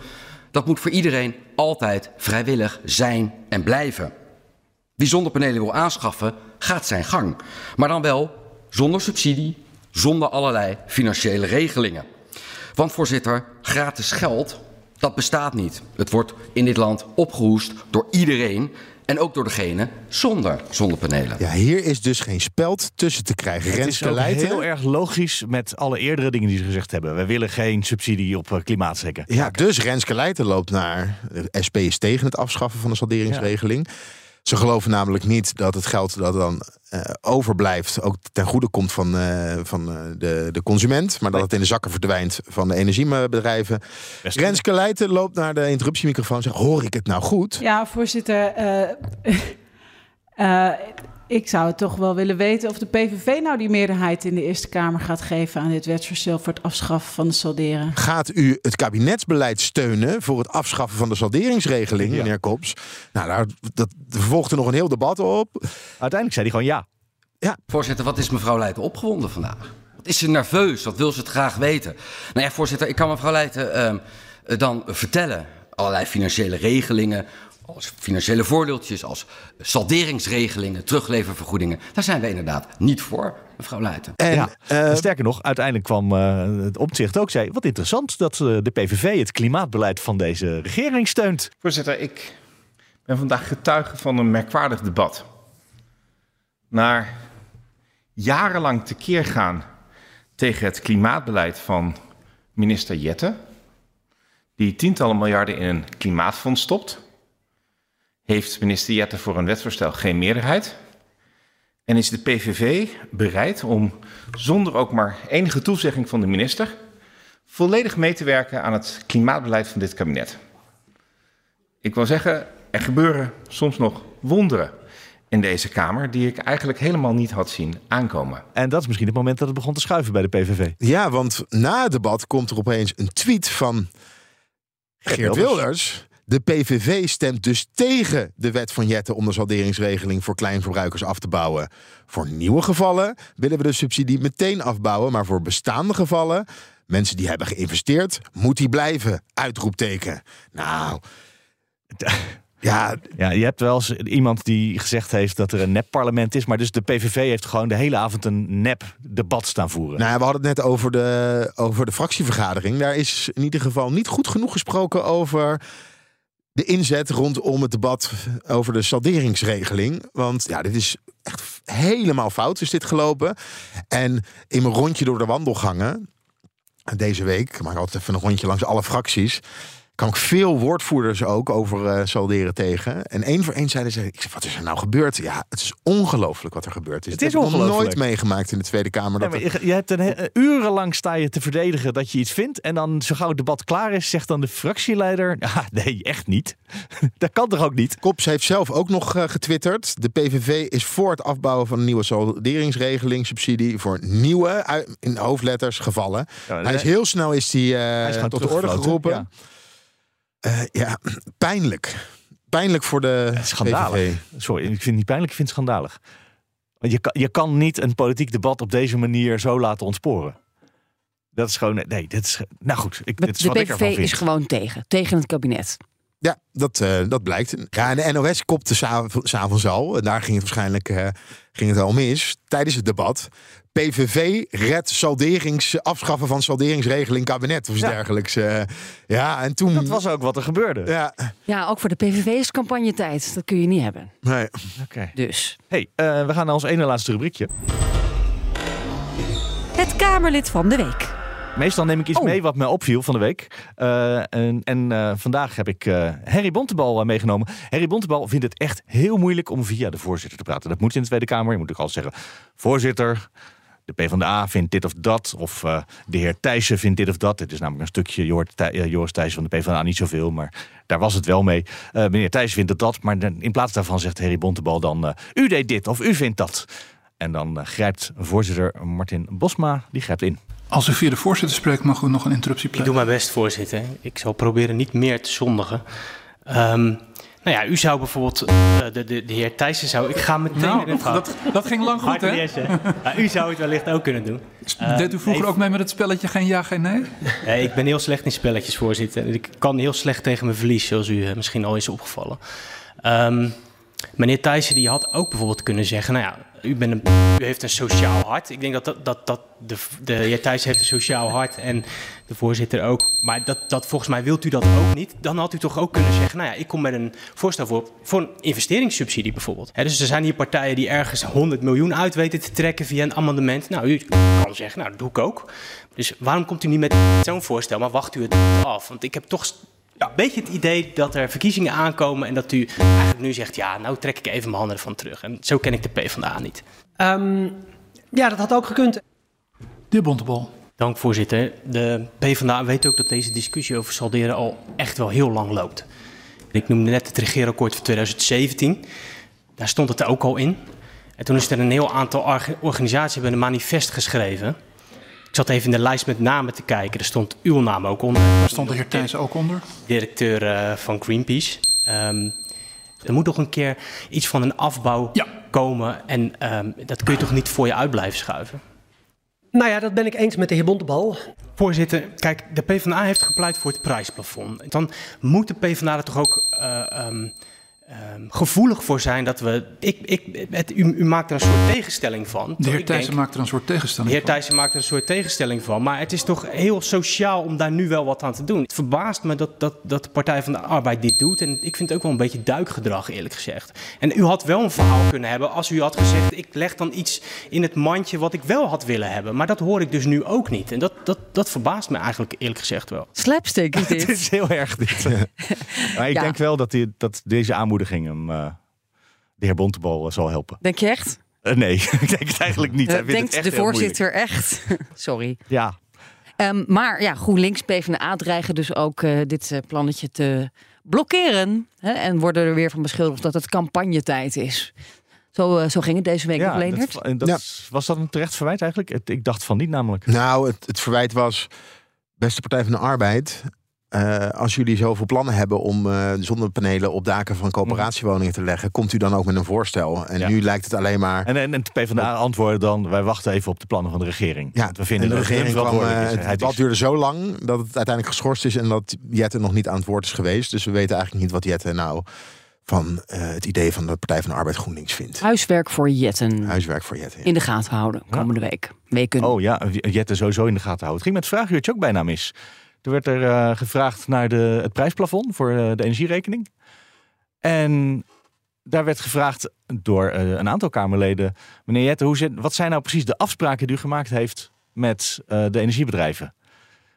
dat moet voor iedereen altijd vrijwillig zijn en blijven. Wie zonnepanelen wil aanschaffen, gaat zijn gang. Maar dan wel zonder subsidie, zonder allerlei financiële regelingen. Want voorzitter, gratis geld, dat bestaat niet. Het wordt in dit land opgehoest door iedereen en ook door degene zonder zonnepanelen. ja, hier is dus geen speld tussen te krijgen. Het is heel erg logisch met alle eerdere dingen die ze gezegd hebben. We willen geen subsidie op eh, klimaatzekken. Ja, dus Renske Leijten loopt naar. De SP is tegen het afschaffen van de salderingsregeling. Ze geloven namelijk niet dat het geld dat dan eh, overblijft ook ten goede komt van, eh, van eh, de, de consument. Maar dat het in de zakken verdwijnt van de energiebedrijven. Best Renske Leijten loopt naar de interruptiemicrofoon en zegt: Hoor ik het nou goed? Ja, voorzitter. ik zou het toch wel willen weten of de PVV nou die meerderheid in de Eerste Kamer gaat geven aan dit wetsvoorstel voor het afschaffen van de salderen. Gaat u het kabinetsbeleid steunen voor het afschaffen van de salderingsregeling, Ja. meneer Kops? Nou, daar, dat er volgde nog een heel debat op. Uiteindelijk zei hij gewoon ja. Voorzitter, wat is mevrouw Leijten opgewonden vandaag? Wat is ze nerveus? Wat wil ze het graag weten? Nou ja, voorzitter, ik kan mevrouw Leijten ehm, eh, dan vertellen. Allerlei financiële regelingen, als financiële voordeeltjes, als salderingsregelingen, terugleververgoedingen. Daar zijn we inderdaad niet voor, mevrouw Leijten. En ja. eh, Sterker nog, uiteindelijk kwam eh, het omzicht ook zei... wat interessant dat eh, de PVV het klimaatbeleid van deze regering steunt. Voorzitter, ik ben vandaag getuige van een merkwaardig debat. Naar jarenlang tekeer gaan tegen het klimaatbeleid van minister Jette, die tientallen miljarden in een klimaatfonds stopt, heeft minister Jette voor een wetsvoorstel geen meerderheid. En is de PVV bereid om zonder ook maar enige toezegging van de minister volledig mee te werken aan het klimaatbeleid van dit kabinet. Ik wil zeggen, er gebeuren soms nog wonderen in deze Kamer die ik eigenlijk helemaal niet had zien aankomen. En dat is misschien het moment dat het begon te schuiven bij de PVV. ja, want na het debat komt er opeens een tweet van Geert Wilders. Wilders. De PVV stemt dus tegen de wet van Jetten om de salderingsregeling voor kleinverbruikers af te bouwen. Voor nieuwe gevallen willen we de subsidie meteen afbouwen, maar voor bestaande gevallen Mensen die hebben geïnvesteerd, moet die blijven? Uitroepteken. Nou, ja, Ja, je hebt wel eens iemand die gezegd heeft dat er een nep-parlement is. Maar dus de PVV heeft gewoon de hele avond een nep-debat staan voeren. Nou, ja, we hadden het net over de, over de fractievergadering. Daar is in ieder geval niet goed genoeg gesproken over de inzet rondom het debat over de salderingsregeling. Want ja, dit is echt helemaal fout is dit gelopen. En in mijn rondje door de wandelgangen deze week, ik maak altijd even een rondje langs alle fracties kwam ik veel woordvoerders ook over eh, salderen tegen. En één voor één zeiden ze, ik zeg, wat is er nou gebeurd? Ja, het is ongelooflijk wat er gebeurd is. Het is nog nooit meegemaakt in de Tweede Kamer. Dat maar er- je, hebt een, he- urenlang sta je te verdedigen dat je iets vindt. En dan zo gauw het debat klaar is, zegt dan de fractieleider... Ja, nee, echt niet. dat kan toch ook niet? Kops heeft zelf ook nog eh, getwitterd. De PVV is voor het afbouwen van een nieuwe salderingsregeling, subsidie voor nieuwe, in hoofdletters, gevallen. Ja, hij is heel snel is die, eh, Hij is tot de orde geroepen. ja. Eh, ja, pijnlijk. Pijnlijk voor de Schandalig. PVV. Sorry, ik vind het niet pijnlijk, ik vind het schandalig. Want je kan, je kan niet een politiek debat op deze manier zo laten ontsporen. Dat is gewoon... Nee, dit is... Nou goed, ik, dit is De wat ik ervan PVV vind. is gewoon tegen. Tegen het kabinet. Ja, dat, eh, dat blijkt. Ja, en de NOS kopte s'av- s'avonds al. En daar ging het waarschijnlijk eh, ging het al mis. Tijdens het debat. PVV redt salderings, afschaffen van salderingsregeling kabinet of iets Ja. dergelijks. Eh, ja, en toen... Dat was ook wat er gebeurde. Ja, Ja, ook voor de PVV is campagnetijd. Dat kun je niet hebben. nee. Oké. Dus. Hey, eh, we gaan naar ons ene laatste rubriekje. Het Kamerlid van de Week. Meestal neem ik iets Oh. mee wat me opviel van de week. Eh, en en eh, vandaag heb ik eh Harry Bontebal meegenomen. Harry Bontebal vindt het echt heel moeilijk om via de voorzitter te praten. Dat moet in de Tweede Kamer. Je moet ook altijd zeggen, voorzitter, de PvdA vindt dit of dat. Of de heer Thijssen vindt dit of dat. Dit is namelijk een stukje, Joris Thijssen van de PvdA niet zoveel. Maar daar was het wel mee. Meneer Thijssen vindt het dat. Maar in plaats daarvan zegt Harry Bontebal dan, u deed dit of u vindt dat. En dan grijpt voorzitter Martin Bosma, die grijpt in. Als u via de voorzitter spreekt, mag u nog een interruptie Ik doe mijn best, voorzitter. Ik zal proberen niet meer te zondigen. Ehm, nou ja, u zou bijvoorbeeld, eh, de, de, de heer Thijssen zou, ik ga meteen Nou, erin gaan. dat, dat ging lang goed, hè? Ja, u zou het wellicht ook kunnen doen. Eh, Deed u vroeger even- ook mee met het spelletje geen ja, geen nee? Ik ben heel slecht in spelletjes, voorzitter. Ik kan heel slecht tegen mijn verlies, zoals u eh, misschien al is opgevallen. Ehm, meneer Thijssen die had ook bijvoorbeeld kunnen zeggen... nou ja, u, u heeft een sociaal hart. Ik denk dat, dat, dat, dat de, de heer Thijssen heeft een sociaal hart en de voorzitter ook. Maar dat, dat, volgens mij wilt u dat ook niet. Dan had u toch ook kunnen zeggen... nou ja, ik kom met een voorstel voor, voor een investeringssubsidie bijvoorbeeld. Dus er zijn hier partijen die ergens 100 miljoen uit weten te trekken via een amendement. Nou, u kan zeggen, nou, dat doe ik ook. Dus waarom komt u niet met zo'n voorstel, maar wacht u het af? Want ik heb toch een beetje het idee dat er verkiezingen aankomen en dat u eigenlijk nu zegt, ja, nou trek ik even mijn handen ervan terug. En zo ken ik de PvdA niet. Ehm, ja, dat had ook gekund. De heer Bontebal. Dank voorzitter. De PvdA weet ook dat deze discussie over salderen al echt wel heel lang loopt. Ik noemde net het regeerakkoord van 2017. Daar stond het er ook al in. En toen is er een heel aantal orga- organisaties hebben een manifest geschreven. Ik zat even in de lijst met namen te kijken. Er stond uw naam ook onder. Daar stond de heer Thijssen ook onder. directeur eh, van Greenpeace. Ehm, er moet toch een keer iets van een afbouw komen. En ehm, dat kun je toch niet voor je uit blijven schuiven? Nou ja, dat ben ik eens met de heer Bontebal. Voorzitter, kijk, de PvdA heeft gepleit voor het prijsplafond. Dan moet de PvdA er toch ook eh, ehm, ehm, gevoelig voor zijn dat we... Ik, ik, het, u, u maakt er een soort tegenstelling van. De heer Thijssen maakt er een soort de tegenstelling heer van. Thijssen maakt er een soort tegenstelling van. Maar het is toch heel sociaal om daar nu wel wat aan te doen. Het verbaast me dat, dat, dat de Partij van de Arbeid dit doet. En ik vind het ook wel een beetje duikgedrag, eerlijk gezegd. En u had wel een verhaal kunnen hebben als u had gezegd... ik leg dan iets in het mandje wat ik wel had willen hebben. Maar dat hoor ik dus nu ook niet. En dat, dat, dat verbaast me eigenlijk eerlijk gezegd wel. Slapstick is dit. Het is heel erg dit. maar ik Ja. denk wel dat, die, dat deze aanmoediging hem, eh, de heer Bontebal eh, zal helpen. Denk je echt? Eh, nee, ik denk het eigenlijk niet. Hij vindt denkt het echt de voorzitter echt? Sorry. Ja, Ehm, maar ja, GroenLinks, PvdA dreigen dus ook eh, dit eh, plannetje te blokkeren. Hè, en worden er weer van beschuldigd dat het campagnetijd is. Zo, zo ging het deze week ja op Leendert. dat, en dat Ja. is- was dat een terecht verwijt eigenlijk? Het- ik dacht van niet namelijk. Nou, het, het verwijt was, beste Partij van de Arbeid, eh, als jullie zoveel plannen hebben om eh, zonnepanelen op daken van coöperatiewoningen te leggen, komt u dan ook met een voorstel? En Ja. nu lijkt het alleen maar. En, en, en de PvdA antwoordde dan, wij wachten even op de plannen van de regering. Ja, Want we vinden en de het regering hun kwam, eh, het debat is. duurde zo lang dat het uiteindelijk geschorst is en dat Jette nog niet aan het woord is geweest. Dus we weten eigenlijk niet wat Jette nou van eh, het idee van de Partij van de Arbeid GroenLinks vindt. Huiswerk voor Jetten. Huiswerk voor Jette. In de gaten houden komende week. Weken. Oh ja, Jette sowieso in de gaten houden. Het ging met het vraaguurtje ook bijna mis. Er werd er eh, gevraagd naar de, het prijsplafond voor eh, de energierekening. En daar werd gevraagd door eh, een aantal Kamerleden... meneer Jette, hoe zit, wat zijn nou precies de afspraken die u gemaakt heeft met de energiebedrijven?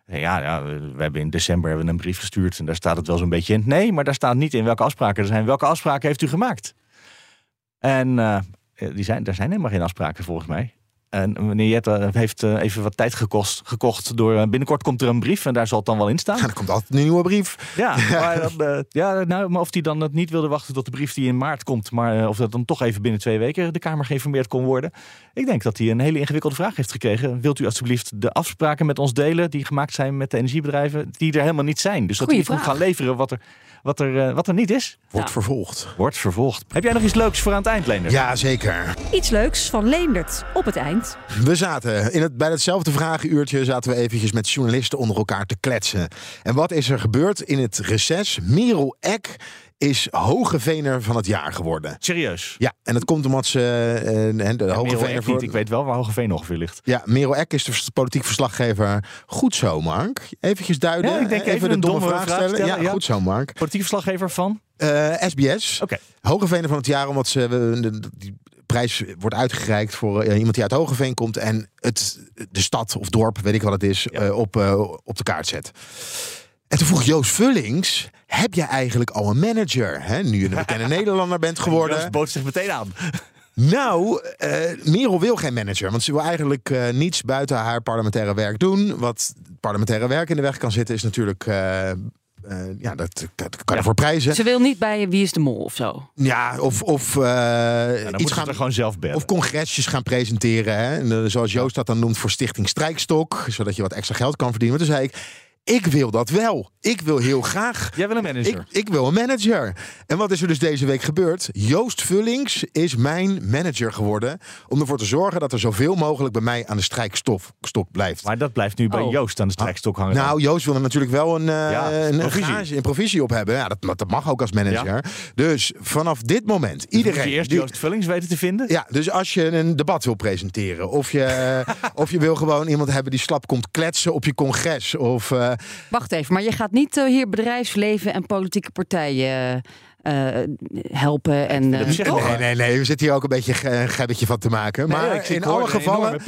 En Ja, ja, we hebben in december hebben een brief gestuurd en daar staat het wel zo'n beetje in. Nee, maar daar staat niet in welke afspraken er zijn. Welke afspraken heeft u gemaakt? En die zijn, daar zijn helemaal geen afspraken volgens mij. En meneer Jette heeft eh, even wat tijd gekost, gekocht door... eh, binnenkort komt er een brief en daar zal het dan wel in staan. er komt altijd een nieuwe brief. Ja, maar, dan, eh, ja nou, maar of hij dan het niet wilde wachten tot de brief die in maart komt... maar eh, of dat dan toch even binnen twee weken de Kamer geïnformeerd kon worden. Ik denk dat hij een hele ingewikkelde vraag heeft gekregen. Wilt u alsjeblieft de afspraken met ons delen... die gemaakt zijn met de energiebedrijven, die er helemaal niet zijn? Dus dat Goeie hij niet moet vraag. gaan leveren wat er, wat er, eh, wat er niet is. Wordt vervolgd. Wordt vervolgd. Heb jij nog iets leuks voor aan het eind, Leender? Ja, zeker. Iets leuks van Leendert op het eind. We zaten in het, bij hetzelfde vragenuurtje zaten we eventjes met journalisten onder elkaar te kletsen. En wat is er gebeurd in het reces? Merel Eck is Hogevener van het jaar geworden. Serieus? Ja, en dat komt omdat ze eh, de Hogevener Eck voor... niet. Ik weet wel waar Hogeveen ongeveer ligt. Ja, Merel Eck is de politiek verslaggever. Goed zo, Mark. Eventjes duiden. Ja, ik denk even de een domme, domme vraag vraag stellen. Ja, ja. goed zo, Mark. Politiek verslaggever van? Eh, SBS. Oké. Hogeveen van het jaar, omdat ze de- die prijs wordt uitgereikt voor eh, iemand die uit Hogeveen komt en het, de stad of dorp, weet ik wat het is, eh, op, eh, op de kaart zet. En toen vroeg Joost Vullings, heb je eigenlijk al een manager? Hè? Nu je een bekende Nederlander bent geworden. Joost bood zich meteen aan. Nou, eh Merel wil geen manager. Want ze wil eigenlijk eh, niets buiten haar parlementaire werk doen. Wat parlementaire werk in de weg kan zitten, is natuurlijk. eh, eh, ja, dat, dat kan je voor prijzen. Ze wil niet bij Wie is de Mol of zo. Ja, of, of eh, dan iets gaan ze er gewoon zelf bellen. Of congresjes gaan presenteren. Hè? En, zoals Joost dat dan noemt voor Stichting Strijkstok. Zodat je wat extra geld kan verdienen. Maar toen zei ik. Ik wil dat wel. Ik wil heel graag. Jij wil een manager. Ik, ik wil een manager. En wat is er dus deze week gebeurd? Joost Vullings is mijn manager geworden. Om ervoor te zorgen dat er zoveel mogelijk bij mij aan de strijkstok stok blijft. Maar dat blijft nu bij Oh. Joost aan de strijkstok hangen. Nou, Joost wil er natuurlijk wel een, eh, Ja, een, een, provisie. gage- een provisie op hebben. Ja, dat, dat mag ook als manager. Dus vanaf dit moment, je iedereen. eerst die- Joost Vullings weten te vinden? ja, dus als je een debat wil presenteren, of je, of je wil gewoon iemand hebben die slap komt kletsen op je congres, of eh, Wacht even, maar je gaat niet eh, hier bedrijfsleven en politieke partijen eh, eh, helpen. En, eh, toch? Nee, nee, nee. We zitten hier ook een beetje een gebbetje van te maken. Nee, maar in alle gevallen,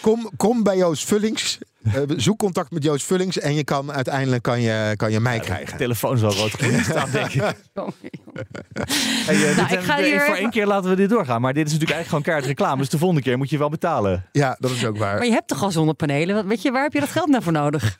kom, kom bij Joost Vullings. Eh, zoek contact met Joost Vullings en je kan uiteindelijk kan je, kan je mij krijgen. telefoon zal rood staan, denk ik. Hey, eh, dit ik ga hier voor één keer laten we dit doorgaan. Maar dit is natuurlijk eigenlijk gewoon kaart reclame. Dus de volgende keer moet je wel betalen. Ja, dat is ook waar. Maar je hebt toch al zonnepanelen? Wat- Weet je, waar heb je dat geld nou voor nodig?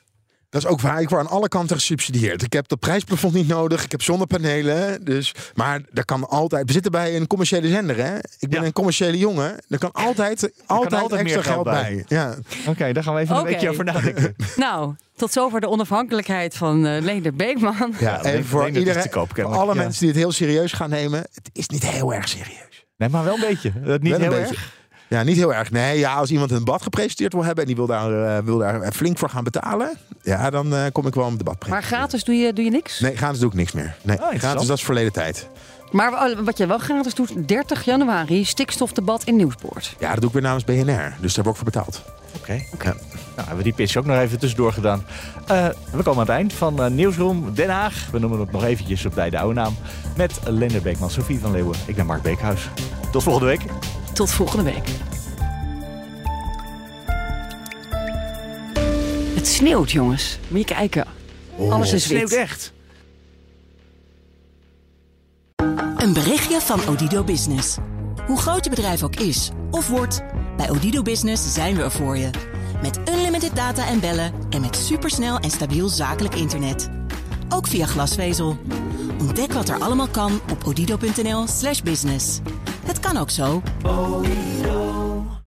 Dat is ook waar. Ik word aan alle kanten gesubsidieerd. Ik heb dat prijsplafond niet nodig. Ik heb zonnepanelen. Dus, maar er kan altijd. We zitten bij een commerciële zender, hè? Ik ben Ja. een commerciële jongen. Er kan altijd, altijd, altijd extra meer geld geld bij. bij. Ja. Oké, daar gaan we even een weekje over nadenken. Nou, tot zover de onafhankelijkheid van eh Leender Beekman. Ja, ik voor dat iedereen, te koop, voor alle Ja. mensen die het heel serieus gaan nemen. Het is niet heel erg serieus. Nee, maar wel een beetje. Dat niet Wel een heel beetje. erg. Ja, niet heel erg. Nee, ja, als iemand een debat gepresenteerd wil hebben en die wil daar, eh, wil daar flink voor gaan betalen, ja, dan eh, kom ik wel een debat Maar gratis doe je, doe je niks? Nee, gratis doe ik niks meer. Nee, interessant. gratis dat is verleden tijd. Maar eh, wat je wel gratis doet, 30 januari, stikstofdebat in Nieuwspoort. Ja, dat doe ik weer namens BNR. Dus daar word ik voor betaald. Oké. Ja. Nou, hebben we die pitch ook nog even tussendoor gedaan. Eh, we komen aan het eind van eh, Nieuwsroom Den Haag. We noemen het nog eventjes op bij de oude naam. Met Lender Beekman, Sofie van Leeuwen. Ik ben Mark Beekhuis. Tot volgende week. Tot volgende week. Het sneeuwt, jongens. Moet je kijken. Alles is Het sneeuwt wit. echt. Een berichtje van Odido Business. Hoe groot je bedrijf ook is of wordt, bij Odido Business zijn we er voor je. Met unlimited data en bellen en met supersnel en stabiel zakelijk internet. Ook via glasvezel. Ontdek wat er allemaal kan op odido.nl/business. Het kan ook zo.